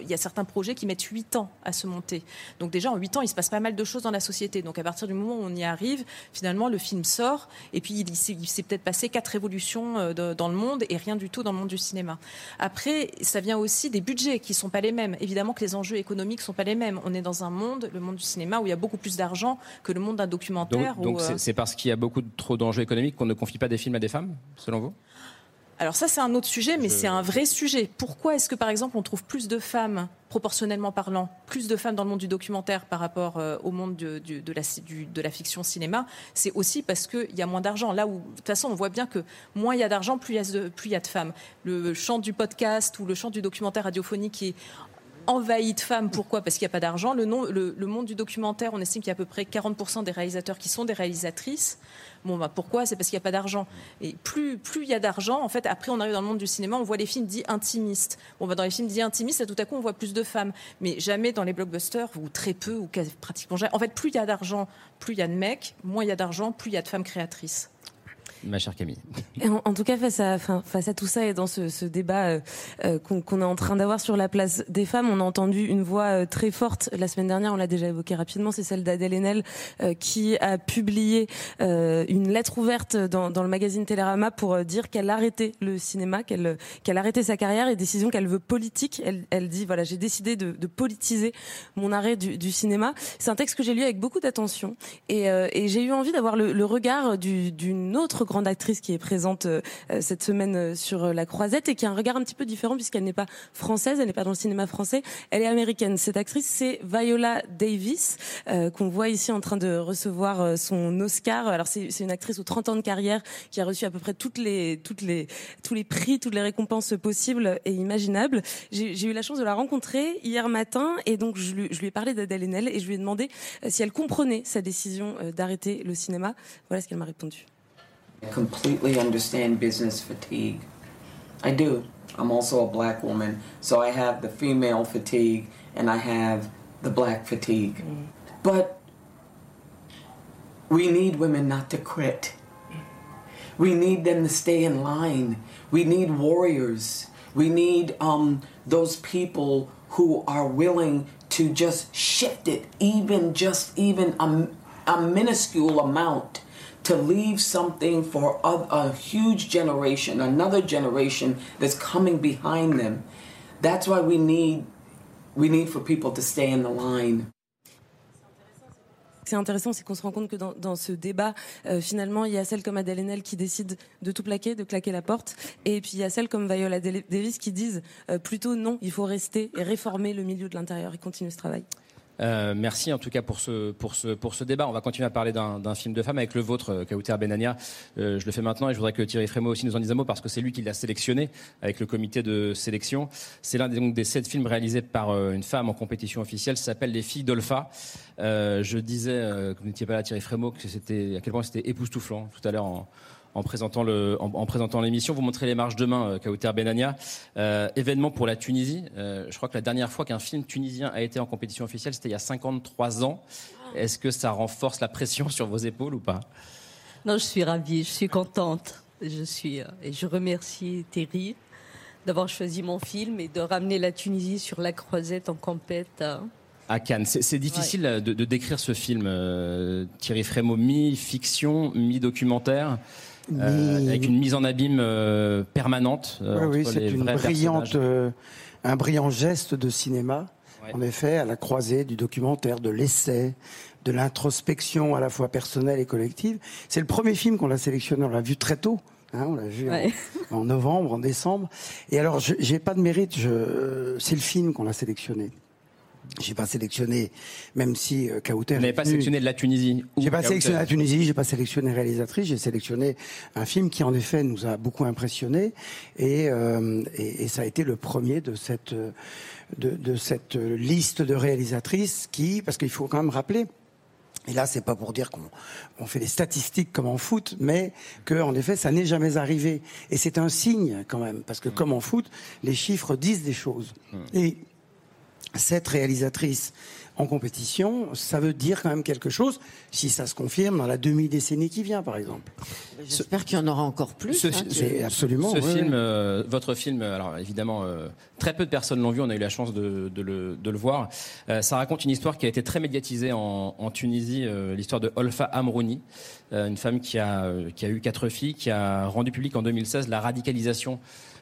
il y a certains projets qui mettent 8 ans à se monter. Donc déjà en 8 ans, il se passe pas mal de choses dans la société. Donc à partir du moment où on y arrive, finalement le film sort et puis il s'est il s'est peut-être passé quatre révolutions euh, de- dans le monde et rien du tout dans le monde du cinéma. Après, ça vient aussi des budgets qui sont pas les mêmes. Évidemment que les enjeux économiques sont pas les mêmes. On est dans un monde, le monde du cinéma, où il y a beaucoup plus d'argent que le monde d'un documentaire. Donc, euh, c'est- parce qu'il y a beaucoup de, trop d'enjeux économiques qu'on ne confie pas des films à des femmes, selon vous? Alors ça, c'est un autre sujet, mais Je- c'est un vrai sujet. Pourquoi est-ce que, par exemple, on trouve plus de femmes, proportionnellement parlant, plus de femmes dans le monde du documentaire par rapport euh, au monde de, la, du- de la fiction cinéma? C'est aussi parce qu'il y a moins d'argent. Là où, de toute façon, on voit bien que moins il y a d'argent, plus il y a de, plus il y a de femmes. Le champ du podcast ou le champ du documentaire radiophonique est envahi de femmes. Pourquoi? Parce qu'il n'y a pas d'argent. Le, monde du documentaire, on estime qu'il y a à peu près 40% des réalisateurs qui sont des réalisatrices. Bon, bah pourquoi? C'est parce qu'il n'y a pas d'argent. Et plus plus il y a d'argent, en fait, après on arrive dans le monde du cinéma, on voit les films dits intimistes. Bon, bah dans les films dits intimistes, là, tout à coup, on voit plus de femmes. Mais jamais dans les blockbusters, ou très peu, ou pratiquement jamais. En fait, plus il y a d'argent, plus il y a de mecs, moins il y a d'argent, plus il y a de femmes créatrices. Ma chère Camille. En, tout cas, face à, face à tout ça et dans ce, ce débat euh, euh, qu'on est en train d'avoir sur la place des femmes, on a entendu une voix euh, très forte la semaine dernière, on l'a déjà évoqué rapidement, c'est celle d'Adèle Haenel euh, qui a publié une lettre ouverte dans, dans le magazine Télérama pour dire qu'elle arrêtait le cinéma, qu'elle qu'elle arrêtait sa carrière et décision qu'elle veut politique. Elle, elle dit voilà, j'ai décidé de, de politiser mon arrêt du, du cinéma. C'est un texte que j'ai lu avec beaucoup d'attention et, et j'ai eu envie d'avoir le, le regard du- d'une autre grande actrice qui est présente euh, euh, cette semaine euh, sur la Croisette et qui a un regard un petit peu différent puisqu'elle n'est pas française, elle n'est pas dans le cinéma français, elle est américaine. Cette actrice, c'est Viola Davis euh, qu'on voit ici en train de recevoir son Oscar. Alors c'est une actrice aux 30 ans de carrière qui a reçu à peu près toutes les toutes les tous les prix, toutes les récompenses possibles et imaginables. J'ai eu la chance de la rencontrer hier matin et donc je lui, je lui ai parlé d'Adèle Haenel et je lui ai demandé si elle comprenait sa décision d'arrêter le cinéma. Voilà ce qu'elle m'a répondu. I completely understand business fatigue. I do. I'm also a black woman, so I have the female fatigue and I have the black fatigue. But we need women not to quit. We need them to stay in line. We need warriors. We need um, those people who are willing to just shift it, even just even a, a minuscule amount, to leave something for a, a huge generation, another generation that's coming behind them. That's why we need we need for people to stay in the line. C'est intéressant, c'est qu'on se rend compte que dans, ce débat, euh, finalement, il y a celle comme Adèle Haenel qui décide de tout plaquer, de claquer la porte, et puis il y a celle comme Viola Davis qui disent euh, plutôt non, il faut rester et réformer le milieu de l'intérieur et continuer ce travail. Euh, merci en tout cas pour ce, pour ce, pour ce débat. On va continuer à parler d'un film de femme avec le vôtre, euh, Kauter Benania. Euh, je le fais maintenant et je voudrais que Thierry Frémaux aussi nous en dise un mot parce que c'est lui qui l'a sélectionné avec le comité de sélection. C'est l'un des, des sept films réalisés par euh, une femme en compétition officielle. Ça s'appelle Les filles d'Olpha. Euh, je disais, que vous n'étiez pas là, Thierry Frémaux, que c'était à quel point c'était époustouflant tout à l'heure en, en présentant le, en, en présentant l'émission. Vous montrez les marches demain, euh, Kauter Benania. Euh, événement pour la Tunisie. Euh, je crois que la dernière fois qu'un film tunisien a été en compétition officielle, c'était il y a 53 ans. Est-ce que ça renforce la pression sur vos épaules ou pas? Non, je suis ravie, je suis contente. Je suis, et je remercie Thierry d'avoir choisi mon film et de ramener la Tunisie sur la croisette en compète. euh. à Cannes. C'est difficile de, de décrire ce film, euh, Thierry Frémaux, mi-fiction, mi-documentaire, euh, avec une mise en abîme euh, permanente. euh, Oui, c'est une brillante, euh, un brillant geste de cinéma, en effet, à la croisée du documentaire, de l'essai, de l'introspection à la fois personnelle et collective. C'est le premier film qu'on a sélectionné, on l'a vu très tôt. hein, on l'a vu en- Ouais. en, novembre, en décembre. Et alors, je j'ai pas de mérite, je- c'est le film qu'on a sélectionné. J'ai pas sélectionné, même si euh, Kauter. Vous n'avez pas sélectionné de la Tunisie j'ai pas Kauter sélectionné la Tunisie, j'ai pas sélectionné réalisatrice, j'ai sélectionné un film qui en effet nous a beaucoup impressionné et, euh, et, et ça a été le premier de cette euh, de, de cette liste de réalisatrices qui, parce qu'il faut quand même rappeler. Et là, c'est pas pour dire qu'on on fait des statistiques comme en foot, mais que en effet, ça n'est jamais arrivé. Et c'est un signe quand même, parce que comme en foot, les chiffres disent des choses. Et cette réalisatrice en compétition, ça veut dire quand même quelque chose, si ça se confirme dans la demi-décennie qui vient, par exemple. J'espère qu'il y en aura encore plus. Ce, hein, absolument, Ce ouais, film, ouais. euh, votre film, alors évidemment, euh, très peu de personnes l'ont vu. On a eu la chance de, de le, de le voir. Euh, ça raconte une histoire qui a été très médiatisée en, en Tunisie, euh, l'histoire de Olfa Amrouni, euh, une femme qui a, euh, qui a eu quatre filles, qui a rendu public en 2016 la radicalisation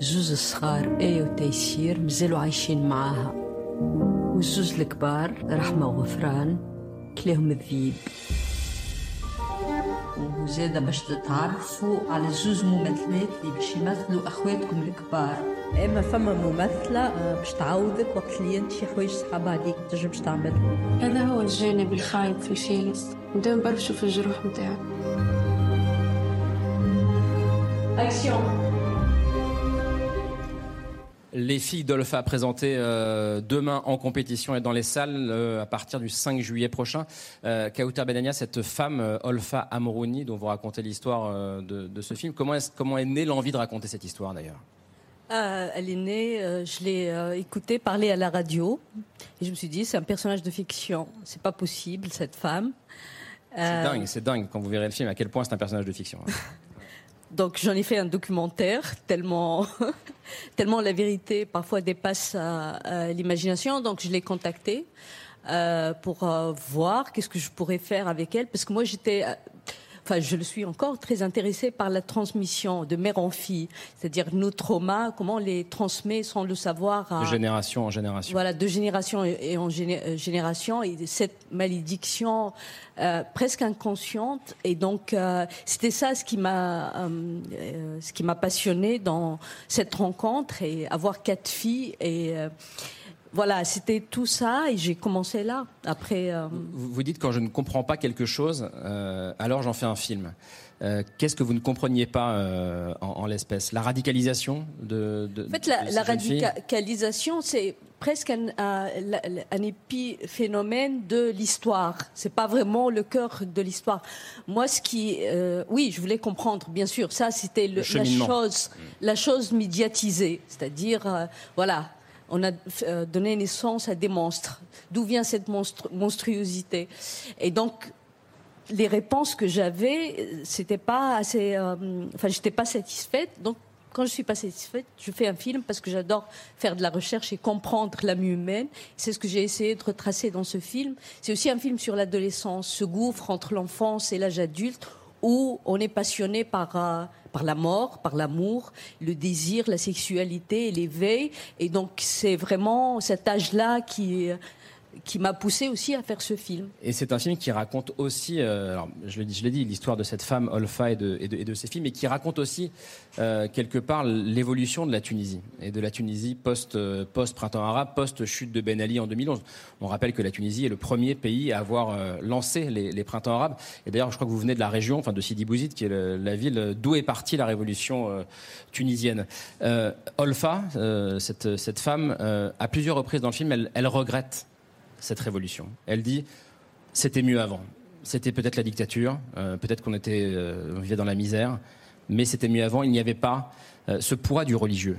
الزوز الصغار آية وتيسير مازالوا عايشين معاها. والزوز الكبار رحمة وغفران كلاهم الذيب وزادة باش تتعرفوا على الزوز ممثلات اللي باش يمثلوا أخواتكم الكبار. إما فما ممثلة آه، باش تعوضك وقت اللي أنت شي حوايج صعب عليك تنجمش تعملهم هذا هو الجانب الخايب في الفيلم دائما برشوا في الجروح متاعك اكسيون Les filles d'Olfa présentées euh, demain en compétition et dans les salles euh, à partir du 5 juillet prochain. Euh, Kauter Benania, cette femme euh, Olfa Amrouni dont vous racontez l'histoire de, de ce film, comment est, comment est née l'envie de raconter cette histoire d'ailleurs? Elle est née, je l'ai écoutée parler à la radio et je me suis dit c'est un personnage de fiction, c'est pas possible cette femme. C'est dingue, c'est dingue quand vous verrez le film à quel point c'est un personnage de fiction. Donc j'en ai fait un documentaire tellement tellement la vérité parfois dépasse euh, euh, l'imagination. Donc je l'ai contactée euh, pour voir qu'est-ce que je pourrais faire avec elle parce que moi j'étais Enfin, je le suis encore très intéressée par la transmission de mère en fille, c'est-à-dire nos traumas, comment on les transmet sans le savoir à, De génération en génération. voilà, de génération et en euh, génération, et cette malédiction euh, presque inconsciente. Et donc, euh, c'était ça ce qui m'a, euh, euh, ce qui m'a passionné dans cette rencontre et avoir quatre filles et euh, voilà, c'était tout ça et j'ai commencé là. Après, euh, Vous, vous dites quand je ne comprends pas quelque chose, euh, alors j'en fais un film. Euh, Qu'est-ce que vous ne compreniez pas en, en l'espèce? La radicalisation de, de En fait, la, radicalisation, c'est presque un, un, un épiphénomène de l'histoire. C'est pas vraiment le cœur de l'histoire. Moi, ce qui, euh, oui, je voulais comprendre, bien sûr. Ça, c'était la chose, la chose médiatisée, c'est-à-dire, euh, voilà. On a euh, donné naissance à des monstres. D'où vient cette monstruosité? Et donc, les réponses que j'avais, c'était pas assez. euh, j'étais pas satisfaite. Donc, quand je suis pas satisfaite, je fais un film parce que j'adore faire de la recherche et comprendre l'âme humaine. C'est ce que j'ai essayé de retracer dans ce film. C'est aussi un film sur l'adolescence, ce gouffre entre l'enfance et l'âge adulte, où on est passionné par euh, par la mort, par l'amour, le désir, la sexualité, l'éveil. Et donc, c'est vraiment cet âge-là qui qui m'a poussé aussi à faire ce film. Et c'est un film qui raconte aussi, euh, alors je l'ai dit, l'histoire de cette femme Olfa et de, et de, et ses filles, mais qui raconte aussi euh, quelque part l'évolution de la Tunisie et de la Tunisie post euh, arabe, post chute de Ben Ali en 2011. On rappelle que la Tunisie est le premier pays à avoir lancé les, printemps arabes. Et d'ailleurs, je crois que vous venez de la région, enfin de Sidi Bouzid, qui est la ville d'où est partie la révolution tunisienne. Olfa, cette, femme, à plusieurs reprises dans le film, elle regrette cette révolution. Elle dit c'était mieux avant. C'était peut-être la dictature, euh, peut-être qu'on était, euh, on vivait dans la misère, mais c'était mieux avant. Il n'y avait pas euh, ce poids du religieux.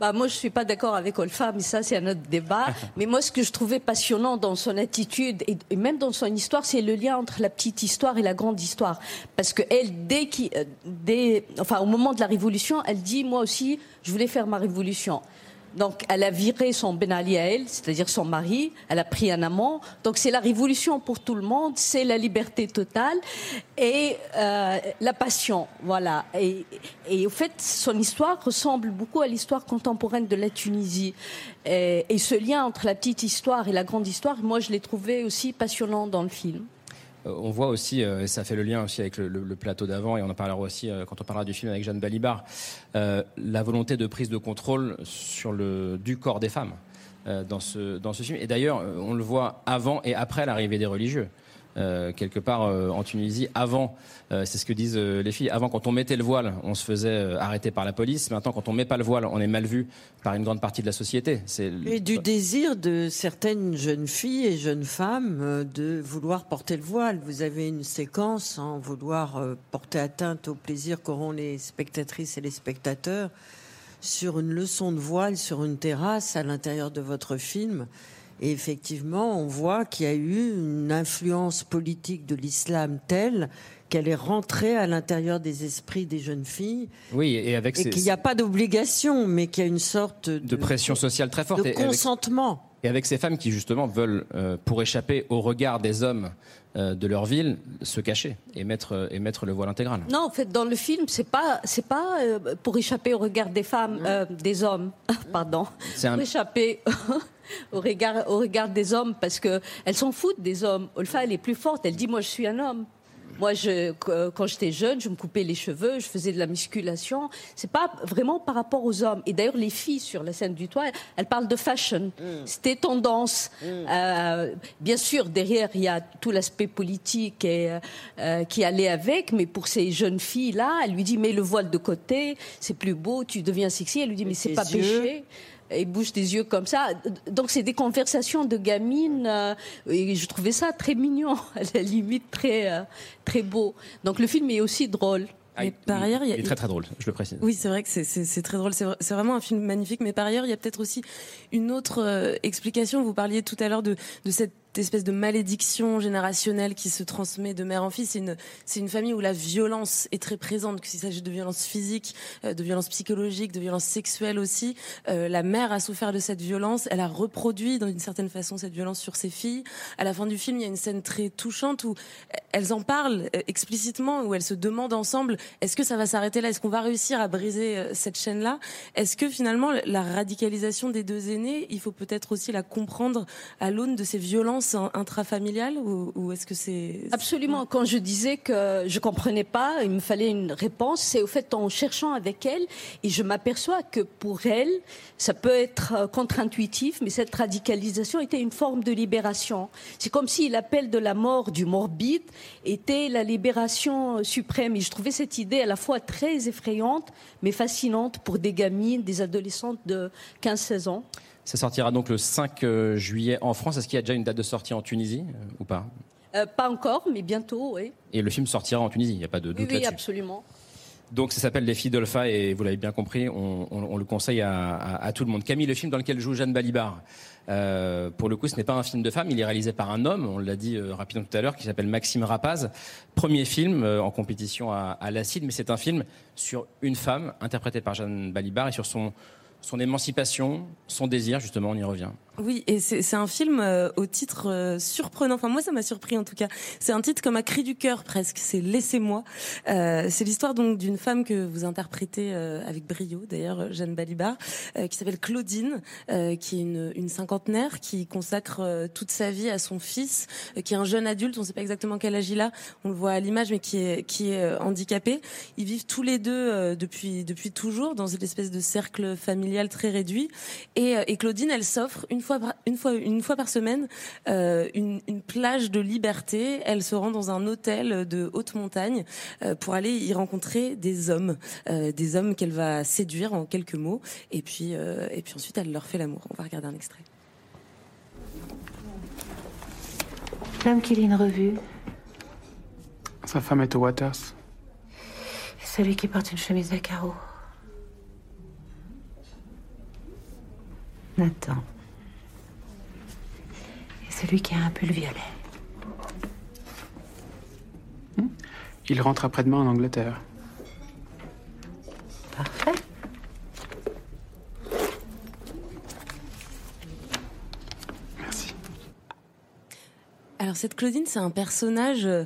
Bah, moi, je suis pas d'accord avec Olfa, mais ça, c'est un autre débat. mais moi, ce que je trouvais passionnant dans son attitude et, et même dans son histoire, c'est le lien entre la petite histoire et la grande histoire. Parce que elle, dès dès, enfin, au moment de la révolution, elle dit, moi aussi, je voulais faire ma révolution. Donc, elle a viré son Ben Ali à elle, c'est-à-dire son mari. Elle a pris un amant. Donc, c'est la révolution pour tout le monde. C'est la liberté totale et euh, la passion. Voilà. Et, et au fait, son histoire ressemble beaucoup à l'histoire contemporaine de la Tunisie. Et, et ce lien entre la petite histoire et la grande histoire, moi, je l'ai trouvé aussi passionnant dans le film. Euh, on voit aussi, euh, et ça fait le lien aussi avec le, plateau d'avant, et on en parlera aussi euh, quand on parlera du film avec Jeanne Balibar, la volonté de prise de contrôle sur le, du corps des femmes dans, ce, dans ce film. Et d'ailleurs, on le voit avant et après l'arrivée des religieux. Euh, quelque part euh, en Tunisie, avant, euh, c'est ce que disent les filles, avant quand on mettait le voile, on se faisait arrêter par la police. Maintenant, quand on met pas le voile, on est mal vu par une grande partie de la société. Et du désir de certaines jeunes filles et jeunes femmes de vouloir porter le voile. Vous avez une séquence en vouloir porter atteinte au plaisir qu'auront les spectatrices et les spectateurs sur une leçon de voile sur une terrasse à l'intérieur de votre film. Et effectivement, on voit qu'il y a eu une influence politique de l'islam telle qu'elle est rentrée à l'intérieur des esprits des jeunes filles Oui, et avec et qu'il n'y a pas d'obligation, mais qu'il y a une sorte de, de pression sociale très forte. de Et avec- consentement. Et avec ces femmes qui justement veulent, euh, pour échapper au regard des hommes euh, de leur ville, se cacher et mettre, euh, et mettre le voile intégral. Non, en fait, dans le film, c'est pas, c'est pas euh, pour échapper au regard des femmes, euh, des hommes, pardon, C'est un- pour échapper au regard, au regard des hommes, parce que elles s'en foutent des hommes. Olfa, elle est plus forte. Elle dit, moi, je suis un homme. Moi, je, qu- quand j'étais jeune, je me coupais les cheveux, je faisais de la musculation. C'est pas vraiment par rapport aux hommes. Et d'ailleurs, les filles sur la scène du toit, elles parlent de fashion. C'était tendance. Euh, bien sûr, derrière, il y a tout l'aspect politique et, euh, euh, qui allait avec. Mais pour ces jeunes filles-là, elle lui dit, mets le voile de côté, c'est plus beau, tu deviens sexy. Elle lui dit, mais c'est tes pas yeux. péché et bouge des yeux comme ça. Donc c'est des conversations de gamines euh, et je trouvais ça très mignon, à la limite très euh, très beau. Donc le film est aussi drôle. Ah, il- par ailleurs, il y a- il est très très drôle, je le précise. Oui, c'est vrai que c'est- très drôle. C'est vraiment un film magnifique. Mais par ailleurs, il y a peut-être aussi une autre euh, explication. Vous parliez tout à l'heure de, de cette espèce de malédiction générationnelle qui se transmet de mère en fille. C'est une, une famille où la violence est très présente, que s'il s'agit de violence physique, euh, de violence psychologique, de violence sexuelle aussi. Euh, la mère a souffert de cette violence. Elle a reproduit d'une certaine façon cette violence sur ses filles. À la fin du film, il y a une scène très touchante où elles en parlent euh, explicitement, où elles se demandent ensemble est-ce que ça va s'arrêter là? Est-ce qu'on va réussir à briser cette chaîne-là? Est-ce que finalement la radicalisation des deux aînés, il faut peut-être aussi la comprendre à l'aune de ces violences in- intrafamiliales ou, ou est-ce que c'est Absolument. Quand je disais que je comprenais pas, il me fallait une réponse, c'est au fait en cherchant avec elle et je m'aperçois que pour elle, ça peut être euh, contre-intuitif, mais cette radicalisation était une forme de libération. C'est comme si l'appel de la mort du morbide était la libération euh, suprême. Et je trouvais cette idée à la fois très effrayante, mais fascinante pour des gamines, des adolescentes de 15-16 ans. Ça sortira donc le 5 euh, juillet en France. Est-ce qu'il y a déjà une date de sortie en Tunisie euh, ou pas Euh, pas encore, mais bientôt, oui. Et le film sortira en Tunisie, il n'y a pas de Oui, doute oui, là-dessus. absolument. Donc ça s'appelle Les filles d'Olpha et vous l'avez bien compris, on, on- on le conseille à, à- à tout le monde. Camille, le film dans lequel joue Jeanne Balibar, euh, pour le coup ce n'est pas un film de femme, il est réalisé par un homme, on l'a dit euh, rapidement tout à l'heure, qui s'appelle Maxime Rapaz. Premier film euh, en compétition à, à l'Acide, mais c'est un film sur une femme interprétée par Jeanne Balibar et sur son, son émancipation, son désir, justement, on y revient. Oui, et c'est un film euh, au titre euh, surprenant. Enfin, moi, ça m'a surpris en tout cas. C'est un titre comme un cri du cœur presque. C'est Laissez-moi. Euh, c'est l'histoire donc d'une femme que vous interprétez euh, avec brio, d'ailleurs, Jeanne Balibar, euh, qui s'appelle Claudine, euh, qui est une, une cinquantenaire qui consacre toute sa vie à son fils, qui est un jeune adulte. On ne sait pas exactement quel âge il a. On le voit à l'image, mais qui est qui est handicapé. Ils vivent tous les deux depuis depuis toujours dans une espèce de cercle familial très réduit. Et, et Claudine, elle s'offre une fois par, une fois une fois par semaine euh, une, une plage de liberté. Elle se rend dans un hôtel de haute montagne euh, pour aller y rencontrer des hommes, euh, des hommes qu'elle va séduire en quelques mots. Et puis euh, et puis ensuite, elle leur fait l'amour. On va regarder un extrait. L'homme qui lit une revue, Sa femme est au Waters. celui qui porte une chemise à carreaux. Nathan. Celui qui a un pull violet. Il rentre après-demain en Angleterre. Parfait. Alors cette Claudine, c'est un personnage euh,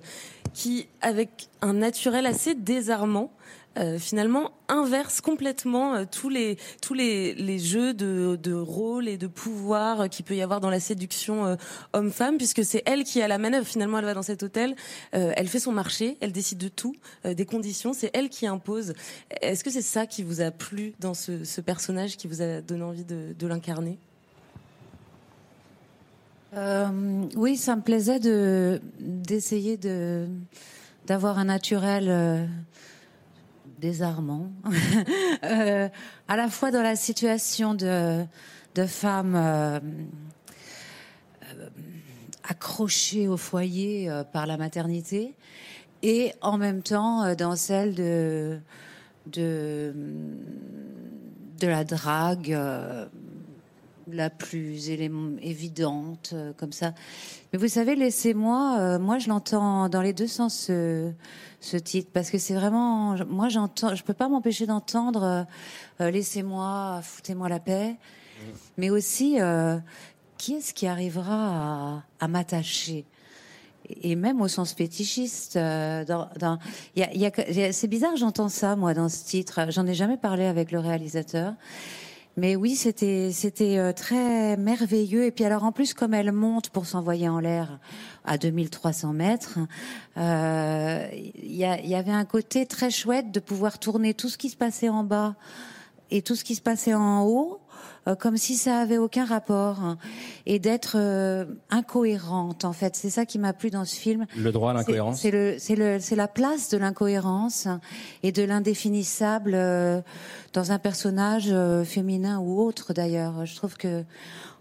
qui, avec un naturel assez désarmant, euh, finalement inverse complètement euh, tous les tous les, les jeux de, de rôle et de pouvoir euh, qu'il peut y avoir dans la séduction euh, homme-femme, puisque c'est elle qui a la manœuvre. Finalement, elle va dans cet hôtel, elle fait son marché, elle décide de tout, des conditions, c'est elle qui impose. Est-ce que c'est ça qui vous a plu dans ce, personnage, qui vous a donné envie de, de l'incarner? Oui, ça me plaisait de d'essayer de d'avoir un naturel désarmant, Euh, à la fois dans la situation de de femmes euh, euh, accrochées au foyer par la maternité, et en même temps dans celle de la drague. La plus évidente, euh, comme ça. Mais vous savez, laissez-moi, euh, moi je l'entends dans les deux sens ce, ce titre, parce que c'est vraiment, moi j'entends, je peux pas m'empêcher d'entendre euh, laissez-moi, foutez-moi la paix, mais aussi qui est-ce qui arrivera à, à m'attacher? Et même au sens fétichiste. euh, dans, dans- y a- y a- c'est bizarre, j'entends ça moi dans ce titre. J'en ai jamais parlé avec le réalisateur. Mais oui, c'était c'était euh, très merveilleux. Et puis alors en plus, comme elle monte pour s'envoyer en l'air à 2300 mètres, euh, il y, y avait un côté très chouette de pouvoir tourner tout ce qui se passait en bas et tout ce qui se passait en haut. Euh, comme si ça avait aucun rapport hein, et d'être euh, incohérente en fait. C'est ça qui m'a plu dans ce film. Le droit à l'incohérence. c'est le c'est le c'est la place de l'incohérence et de l'indéfinissable euh, dans un personnage euh, féminin ou autre d'ailleurs. Je trouve que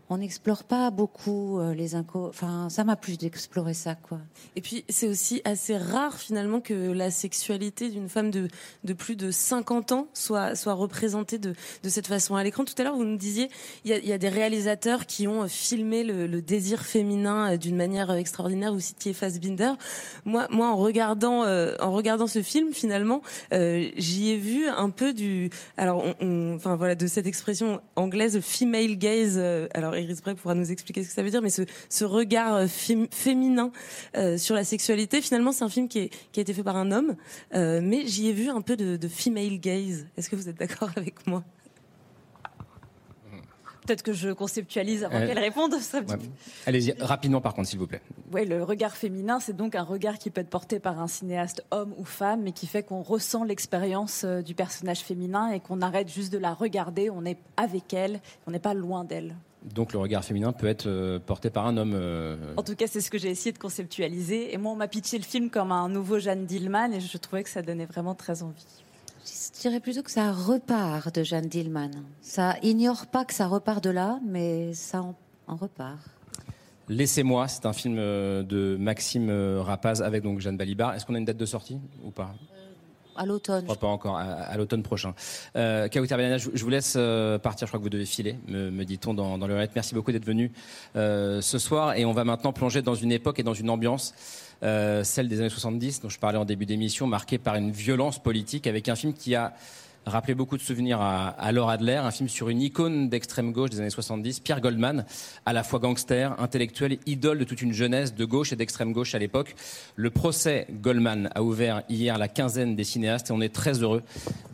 on n'explore pas beaucoup euh, les inco enfin ça m'a plu d'explorer ça quoi Et puis, c'est aussi assez rare finalement que la sexualité d'une femme de, de plus de 50 ans soit, soit représentée de, de cette façon à l'écran. Tout à l'heure, vous nous disiez, il y a, des réalisateurs qui ont filmé le, désir féminin euh, d'une manière euh, extraordinaire. Vous citiez Fassbinder. Moi, moi en, regardant, euh, en regardant ce film, finalement, euh, j'y ai vu un peu du... Alors, enfin voilà, de cette expression anglaise, female gaze. euh, alors, Iris Bray pourra nous expliquer ce que ça veut dire, mais ce, ce regard euh, fém- féminin euh, sur la sexualité. Finalement, c'est un film qui, est- qui a été fait par un homme, euh, mais j'y ai vu un peu de, de female gaze. Est-ce que vous êtes d'accord avec moi? Peut-être que je conceptualise avant Euh, qu'elle réponde. Ouais. Allez-y, rapidement par contre, s'il vous plaît. Ouais, le regard féminin, c'est donc un regard qui peut être porté par un cinéaste homme ou femme, mais qui fait qu'on ressent l'expérience du personnage féminin et qu'on arrête juste de la regarder, on est avec elle, on n'est pas loin d'elle. Donc le regard féminin peut être euh, porté par un homme. euh, En tout cas, c'est ce que j'ai essayé de conceptualiser. Et moi, on m'a pitché le film comme un nouveau Jeanne Dillman et je trouvais que ça donnait vraiment très envie. je dirais plutôt que ça repart de Jeanne Dillman ça ignore pas que ça repart de là mais ça en, en repart Laissez-moi, c'est un film euh, de Maxime Rapaz avec donc Jeanne Balibar. Est-ce qu'on a une date de sortie ou pas? À l'automne Je crois pas encore, à, à l'automne prochain. Euh, Benana, je, je vous laisse euh, partir, je crois que vous devez filer, me, me dit-on dans, dans le net. Merci beaucoup d'être venu euh, ce soir et on va maintenant plonger dans une époque et dans une ambiance, euh, celle des années 70 dont je parlais en début d'émission, marquée par une violence politique avec un film qui a rappelé beaucoup de souvenirs à, à Laura Adler, un film sur une icône d'extrême gauche des années 70, Pierre Goldman, à la fois gangster, intellectuel, idole de toute une jeunesse de gauche et d'extrême gauche à l'époque. Le procès Goldman a ouvert hier la quinzaine des cinéastes et on est très heureux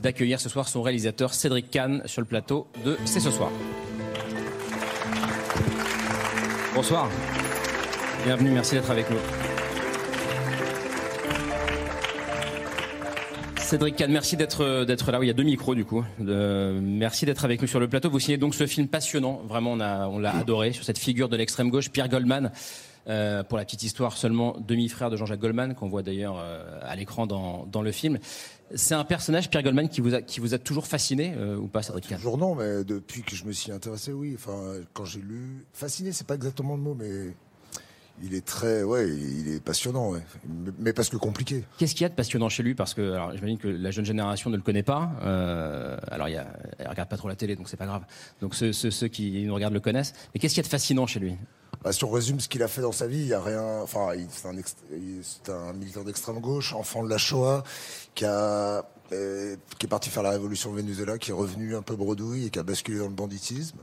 d'accueillir ce soir son réalisateur Cédric Kahn sur le plateau de C'est ce soir. Bonsoir. Bienvenue, merci d'être avec nous. Cédric Kahn, merci d'être d'être là. Oui, il y a deux micros du coup. Euh, merci d'être avec nous sur le plateau. Vous signez donc ce film passionnant. Vraiment, on a on l'a adoré sur cette figure de l'extrême gauche, Pierre Goldman. Euh, pour la petite histoire, seulement demi-frère de Jean-Jacques Goldman, qu'on voit d'ailleurs euh, à l'écran dans, dans le film. C'est un personnage, Pierre Goldman, qui vous a, qui vous a toujours fasciné, euh, ou pas, Cédric Kahn? Toujours non, mais depuis que je me suis intéressé, oui. Enfin, quand j'ai lu, fasciné, c'est pas exactement le mot, mais il est très, ouais, il est passionnant, ouais. mais parce que compliqué. Qu'est-ce qu'il y a de passionnant chez lui? Parce que alors, j'imagine que la jeune génération ne le connaît pas. Euh, alors, il y a, elle regarde pas trop la télé, donc c'est pas grave. Donc ceux, ceux, ceux qui nous regardent le connaissent. Mais qu'est-ce qu'il y a de fascinant chez lui? Bah, si on résume ce qu'il a fait dans sa vie, il y a rien. Enfin, c'est un, ext- militant d'extrême gauche, enfant de la Shoah, qui a euh, qui est parti faire la révolution au Venezuela, qui est revenu un peu bredouille et qui a basculé dans le banditisme,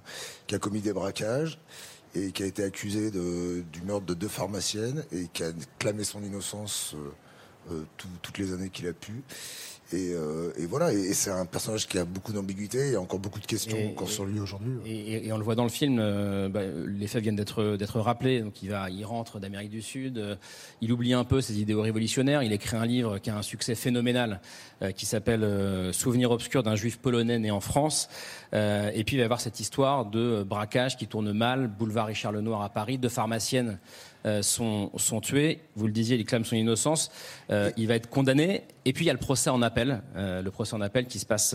qui a commis des braquages et qui a été accusé de, du meurtre de deux pharmaciennes et qui a clamé son innocence euh, euh, tout- toutes les années qu'il a pu. Et, euh, et voilà, et, et c'est un personnage qui a beaucoup d'ambiguïté, il y a encore beaucoup de questions Et- encore sur lui aujourd'hui. Et, on le voit dans le film, euh, bah, les faits viennent d'être d'être rappelés. Donc il va, il rentre d'Amérique du Sud, euh, il oublie un peu ses idéaux révolutionnaires. Il écrit un livre qui a un succès phénoménal, euh, qui s'appelle Souvenir obscur d'un juif polonais né en France. Et puis il va y avoir cette histoire de braquage qui tourne mal, boulevard Richard Lenoir à Paris, deux pharmaciennes. Euh, sont, tuées. Vous le disiez, il clame son innocence. Euh, il va être condamné. Et puis il y a le procès en appel, euh, le procès en appel qui se passe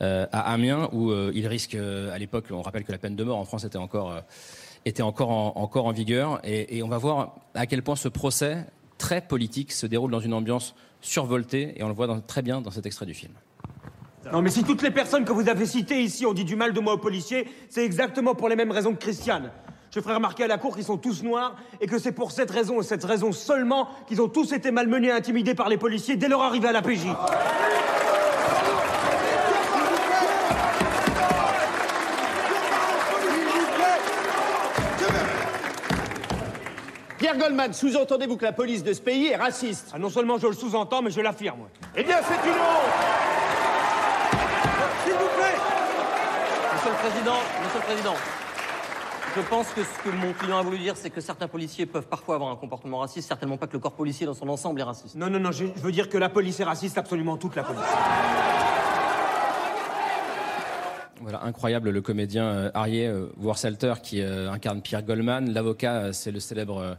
à Amiens, où il risque, à l'époque, on rappelle que la peine de mort en France était encore, était encore, en, encore en vigueur. Et, on va voir à quel point ce procès très politique se déroule dans une ambiance survoltée. Et on le voit très bien dans cet extrait du film. Non, mais si toutes les personnes que vous avez citées ici ont dit du mal de moi aux policiers, c'est exactement pour les mêmes raisons que Christiane. Je ferai remarquer à la cour qu'ils sont tous noirs et que c'est pour cette raison et cette raison seulement qu'ils ont tous été malmenés et intimidés par les policiers dès leur arrivée à la PJ. Pierre Goldman, sous-entendez-vous que la police de ce pays est raciste Ah, non seulement je le sous-entends, mais je l'affirme. Eh bien, c'est une honte S'il vous plaît Monsieur le Président, Monsieur le Président, je pense que ce que mon client a voulu dire, c'est que certains policiers peuvent parfois avoir un comportement raciste, certainement pas que le corps policier dans son ensemble est raciste. Non, non, non, je je veux dire que la police est raciste, absolument toute la police. Voilà, incroyable, le comédien euh, Arié euh, Worselter qui euh, incarne Pierre Goldman. L'avocat, euh, c'est le célèbre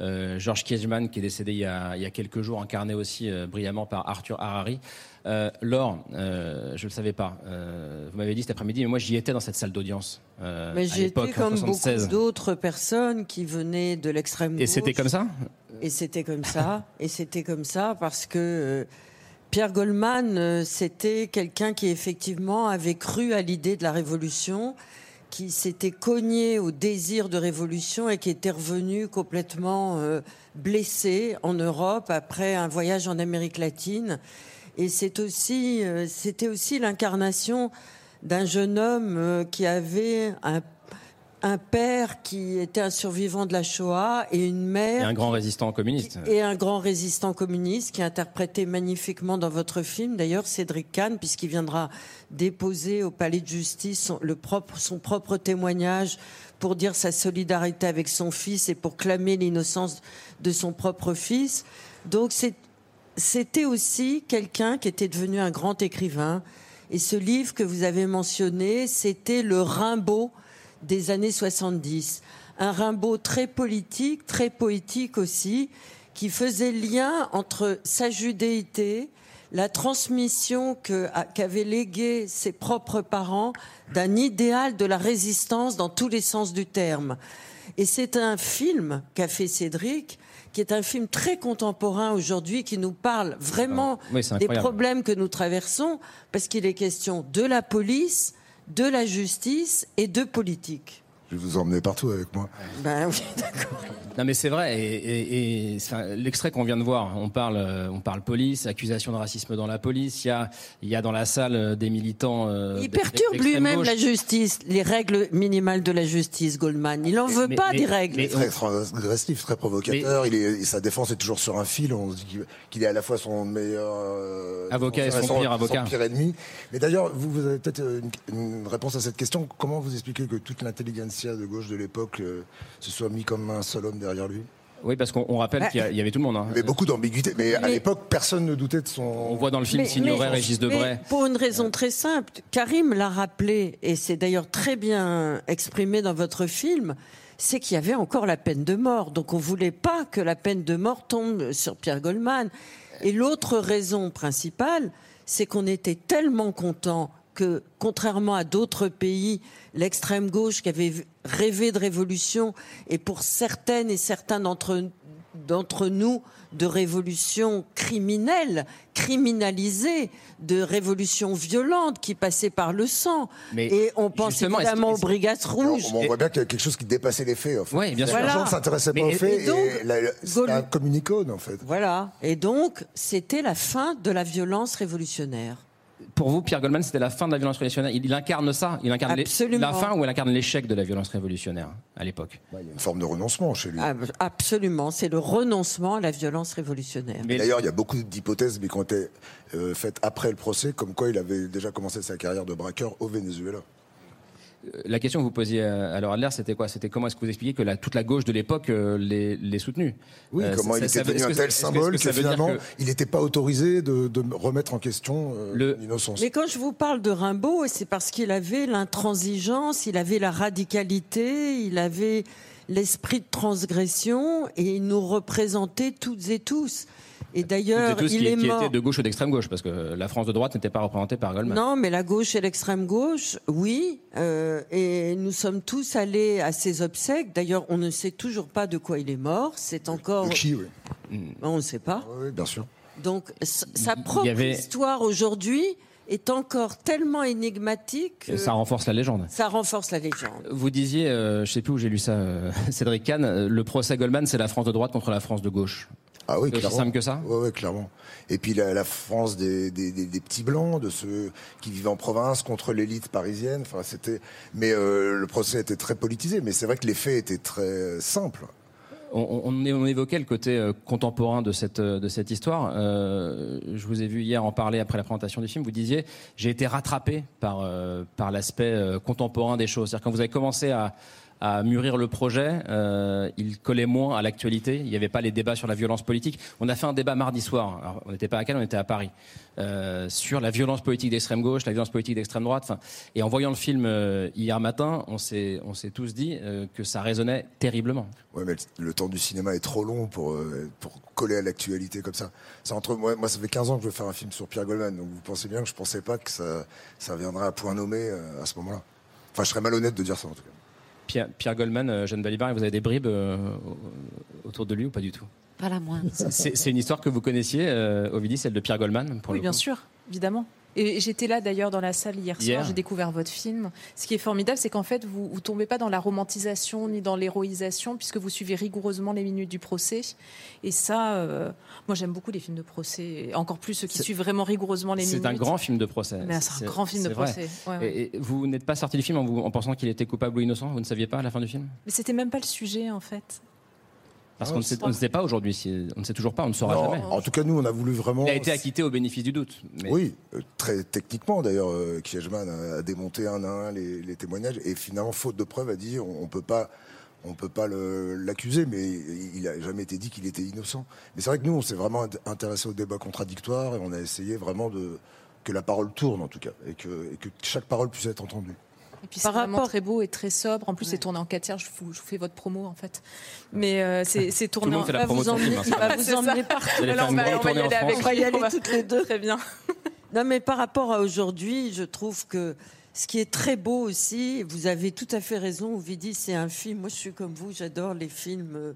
euh, euh, George Kiechman qui est décédé il y a, il y a quelques jours, incarné aussi euh, brillamment par Arthur Harari. Euh, Laure, euh, je ne le savais pas. Vous m'avez dit cet après-midi, mais moi j'y étais dans cette salle d'audience. Mais en comme 76. beaucoup d'autres personnes qui venaient de l'extrême gauche. Et c'était comme ça? Et c'était comme ça. et c'était comme ça parce que Pierre Goldman, c'était quelqu'un qui effectivement avait cru à l'idée de la révolution, qui s'était cogné au désir de révolution et qui était revenu complètement euh, blessé en Europe après un voyage en Amérique latine. Et c'est aussi, euh, c'était aussi l'incarnation d'un jeune homme euh, qui avait un, un père qui était un survivant de la Shoah et une Et mère un grand résistant communiste. et un grand résistant communiste qui est interprété magnifiquement dans votre film. D'ailleurs, Cédric Kahn, puisqu'il viendra déposer au palais de justice son, le propre, son propre témoignage pour dire sa solidarité avec son fils et pour clamer l'innocence de son propre fils. Donc, c'était aussi quelqu'un qui était devenu un grand écrivain. Et ce livre que vous avez mentionné, c'était le Rimbaud des années 70. Un Rimbaud très politique, très poétique aussi, qui faisait lien entre sa judéité, la transmission qu'avaient légué ses propres parents d'un idéal de la résistance dans tous les sens du terme. Et c'est un film qu'a fait Cédric, qui est un film très contemporain aujourd'hui, qui nous parle vraiment Oui, des problèmes que nous traversons, parce qu'il est question de la police, de la justice et de politique. Je vais vous emmener partout avec moi. Ben oui, d'accord. Non mais c'est vrai, et, et- et, enfin, l'extrait qu'on vient de voir, on parle, euh, on parle police, accusation de racisme dans la police, il y a, il y a dans la salle euh, des militants... euh, Il perturbe lui-même la justice, les règles minimales de la justice, Goldman. Il n'en veut mais- pas mais- des règles. mais- Il est très transgressif, très provocateur. Il est, et sa défense est toujours sur un fil. On se dit qu'il- est à la fois son meilleur euh, Avocat et son pire avocat. pire ennemi. Mais d'ailleurs, vous, vous avez peut-être une, une réponse à cette question. Comment vous expliquez que toute de gauche de l'époque euh, se soit mis comme un seul homme derrière lui Oui, parce qu'on on rappelle Bah, qu'il y, avait tout le monde. hein. Mais beaucoup d'ambiguïté. Mais, à l'époque, personne ne doutait de son. On voit dans le film Signoret, Régis Debray. mais pour une raison très simple, Karim l'a rappelé, et c'est d'ailleurs très bien exprimé dans votre film, c'est qu'il y avait encore la peine de mort. Donc on voulait pas que la peine de mort tombe sur Pierre Goldman. Et l'autre raison principale, c'est qu'on était tellement content que, contrairement à d'autres pays, l'extrême gauche qui avait rêvé de révolution, et pour certaines et certains d'entre d'entre nous de révolution criminelle, criminalisée, de révolution violente qui passait par le sang. Mais et on pense évidemment aux brigades rouges. On, voit bien qu'il y a quelque chose qui dépassait les faits. En fait. Oui, bien sûr. Les gens Voilà. ne s'intéressaient pas aux faits. et donc, et la- la- c'est Gaul- un communicone, en fait. Voilà. Et donc, c'était la fin de la violence révolutionnaire. Pour vous, Pierre Goldman, c'était la fin de la violence révolutionnaire. Il, il incarne ça Il incarne les- la fin ou il incarne l'échec de la violence révolutionnaire à l'époque? Il y a une forme de renoncement chez lui. Absolument. C'est le renoncement à la violence révolutionnaire. Mais- D'ailleurs, il y a beaucoup d'hypothèses mais qui ont été euh, faites après le procès, comme quoi il avait déjà commencé sa carrière de braqueur au Venezuela. La question que vous posiez à Laure Adler, c'était quoi? C'était comment est-ce que vous expliquiez que la- toute la gauche de l'époque euh, les, les soutenue? Oui, Euh, comment ça- il ça- était ça- devenu un tel que- symbole que, finalement, il n'était pas autorisé de, de remettre en question euh, Le- l'innocence. Mais quand je vous parle de Rimbaud, c'est parce qu'il avait l'intransigeance, il avait la radicalité, il avait l'esprit de transgression et il nous représentait toutes et tous. Et d'ailleurs, il qui, est qui mort. étaient de gauche ou d'extrême gauche, parce que la France de droite n'était pas représentée par Goldman. Non, mais la gauche et l'extrême gauche, oui. euh, et nous sommes tous allés à ses obsèques. D'ailleurs, on ne sait toujours pas de quoi il est mort. C'est encore. De qui, oui. On ne sait pas. Oui, bien sûr. Donc, sa propre avait- histoire aujourd'hui est encore tellement énigmatique. que Ça renforce la légende. ça renforce la légende. Vous disiez, euh, je sais plus où j'ai lu ça, euh, Cédric Kahn, euh, le procès Goldman, c'est la France de droite contre la France de gauche. Ah oui, aussi clairement. simple que ça Oui, ouais, clairement. Et puis la, la France des, des, des- des petits blancs, de ceux qui vivaient en province contre l'élite parisienne. Enfin, c'était. Mais euh, le procès était très politisé. Mais c'est vrai que les faits étaient très simples. On, on, on évoquait le côté euh, contemporain de cette, euh, de cette histoire. Euh, je vous ai vu hier en parler après la présentation du film. Vous disiez, j'ai été rattrapé par, euh, par l'aspect euh, contemporain des choses. C'est-à-dire quand vous avez commencé à, à mûrir le projet, euh, il collait moins à l'actualité. Il n'y avait pas les débats sur la violence politique. On a fait un débat mardi soir. On n'était pas à Cannes, on était à Paris euh, sur la violence politique d'extrême gauche, la violence politique d'extrême droite. Et en voyant le film euh, hier matin, on s'est on s'est tous dit que ça résonnait terriblement. Ouais, mais le, temps du cinéma est trop long pour, pour coller à l'actualité comme ça. C'est entre moi, moi, ça fait 15 ans que je veux faire un film sur Pierre Goldman, donc vous pensez bien que je pensais pas que ça, ça viendrait à point nommé à ce moment-là. Enfin, je serais malhonnête de dire ça en tout cas. Pierre, Pierre Goldman, euh, Jeanne Balibar, vous avez des bribes euh, autour de lui ou pas du tout? Pas la moindre. C'est c'est une histoire que vous connaissiez, euh, Ovidie, celle de Pierre Goldman pour Oui, le bien coup? sûr, évidemment. Et j'étais là d'ailleurs dans la salle hier, soir, j'ai découvert votre film. Ce qui est formidable, c'est qu'en fait, vous ne tombez pas dans la romantisation ni dans l'héroïsation, puisque vous suivez rigoureusement les minutes du procès. Et ça, euh, moi j'aime beaucoup les films de procès, encore plus ceux qui suivent vraiment rigoureusement les minutes. C'est un grand film de procès. C'est un grand film de procès. Ouais, ouais. Et, et vous n'êtes pas sorti du film en, vous- en pensant qu'il était coupable ou innocent Vous ne saviez pas à la fin du film? Mais c'était même pas le sujet en fait. Parce Ah, qu'on ne sait, on ne sait pas aujourd'hui, si- on ne sait toujours pas, on ne saura Non, jamais. En tout cas, nous, on a voulu vraiment. Il a été acquitté au bénéfice du doute. mais- Oui, euh, très techniquement d'ailleurs, euh, Kiechman a, démonté un à un les, les témoignages et finalement, faute de preuves, a dit on, on peut pas. On peut pas l'accuser, mais il a jamais été dit qu'il était innocent. Mais c'est vrai que nous, on s'est vraiment int- intéressé au débat contradictoire et on a essayé vraiment de que la parole tourne en tout cas et que, et que chaque parole puisse être entendue. Et puis c'est vraiment très beau et très sobre. En plus, c'est tourné en 4 tiers. Je vous, je vous fais votre promo en fait. Mais euh, c'est tourné. le monde en- va vous emmener- film, hein, il va vous emmener Vous partout. Alors, on va- grande on va y aller avec. On va y aller toutes les deux. Très bien. Non, mais par rapport à aujourd'hui, je trouve que ce qui est très beau aussi, vous avez tout à fait raison, Ovidie, c'est un film. Moi, je suis comme vous, j'adore les films euh,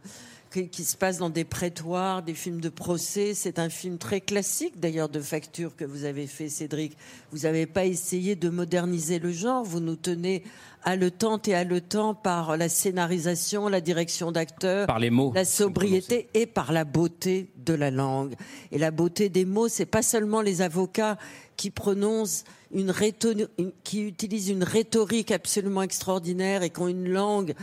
qui, qui se passent dans des prétoires, des films de procès. C'est un film très classique, d'ailleurs, de facture que vous avez fait, Cédric. Vous n'avez pas essayé de moderniser le genre. Vous nous tenez haletante et haletant par la scénarisation, la direction d'acteurs, Par les mots. la sobriété et par la beauté de la langue. Et la beauté des mots, c'est pas seulement les avocats qui prononcent une- qui utilisent une rhétorique absolument extraordinaire et qui ont une langue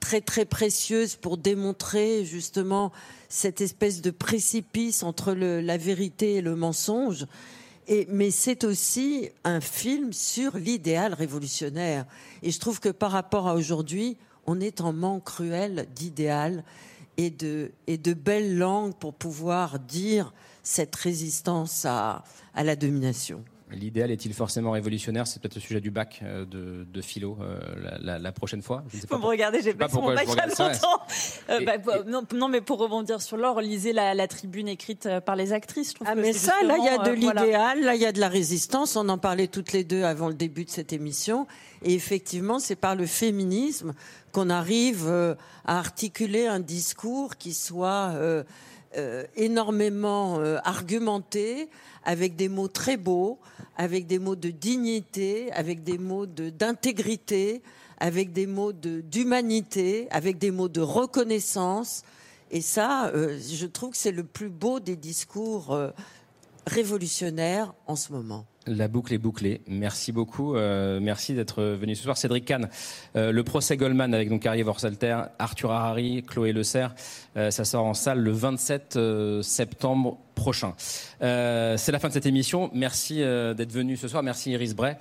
très très précieuse pour démontrer justement cette espèce de précipice entre la vérité et le mensonge. Mais c'est aussi un film sur l'idéal révolutionnaire. Et je trouve que par rapport à aujourd'hui, on est en manque cruel d'idéal et de, et de belles langues pour pouvoir dire cette résistance à la domination. L'idéal est-il forcément révolutionnaire? C'est peut-être le sujet du bac euh, de, de philo euh, la, la- la prochaine fois. Je ne sais Vous pas me regardez, j'ai pas mon bac il y a longtemps. Euh, Et- bah, non, non, mais pour rebondir sur l'or, lisez la, la tribune écrite par les actrices. Je trouve Ah que mais ça, là, il y a de euh, voilà. l'idéal, là, il y a de la résistance. On en parlait toutes les deux avant le début de cette émission. Et effectivement, c'est par le féminisme qu'on arrive euh, à articuler un discours qui soit euh, énormément euh, argumenté, avec des mots très beaux, avec des mots de dignité, avec des mots d'intégrité, avec des mots d'humanité, avec des mots de reconnaissance. Et ça, euh, je trouve que c'est le plus beau des discours révolutionnaires en ce moment. La boucle est bouclée. Merci beaucoup. euh, merci d'être venu ce soir. Cédric Kahn, euh, le procès Goldman avec donc Harry Vorsalter, Arthur Harari, Chloé Le Serre, euh, ça sort en salle le 27 euh, septembre prochain. C'est la fin de cette émission. Merci d'être venu ce soir. Merci Iris Bray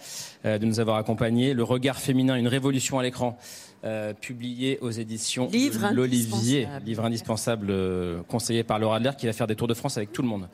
de nous avoir accompagnés. Le regard féminin, une révolution à l'écran. Euh, publié aux éditions Livre l'Olivier, indispensable. livre indispensable euh, conseillé par Laura Adler qui va faire des tours de France avec tout le monde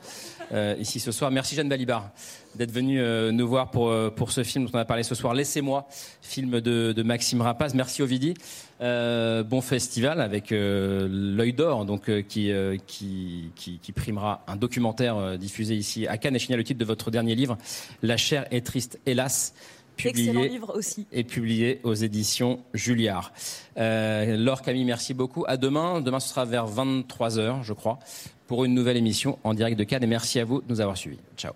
euh, ici ce soir. Merci Jeanne Balibar d'être venue nous voir pour, pour ce film dont on a parlé ce soir. Laissez-moi, film de, de Maxime Rapaz. Merci Ovidie. Euh, bon festival avec l'œil d'or donc qui, qui, qui, qui primera un documentaire diffusé ici à Cannes et je signale le titre de votre dernier livre La chair est triste hélas publié livre aussi. et publié aux éditions Julliard. Euh, Laure Camille, merci beaucoup. À demain. Demain, ce sera vers 23h, je crois, pour une nouvelle émission en direct de Cannes. Et merci à vous de nous avoir suivis. Ciao.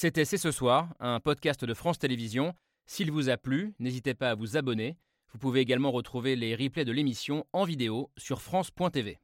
C'était C'est ce soir, un podcast de France Télévisions. S'il vous a plu, n'hésitez pas à vous abonner. Vous pouvez également retrouver les replays de l'émission en vidéo sur France.tv.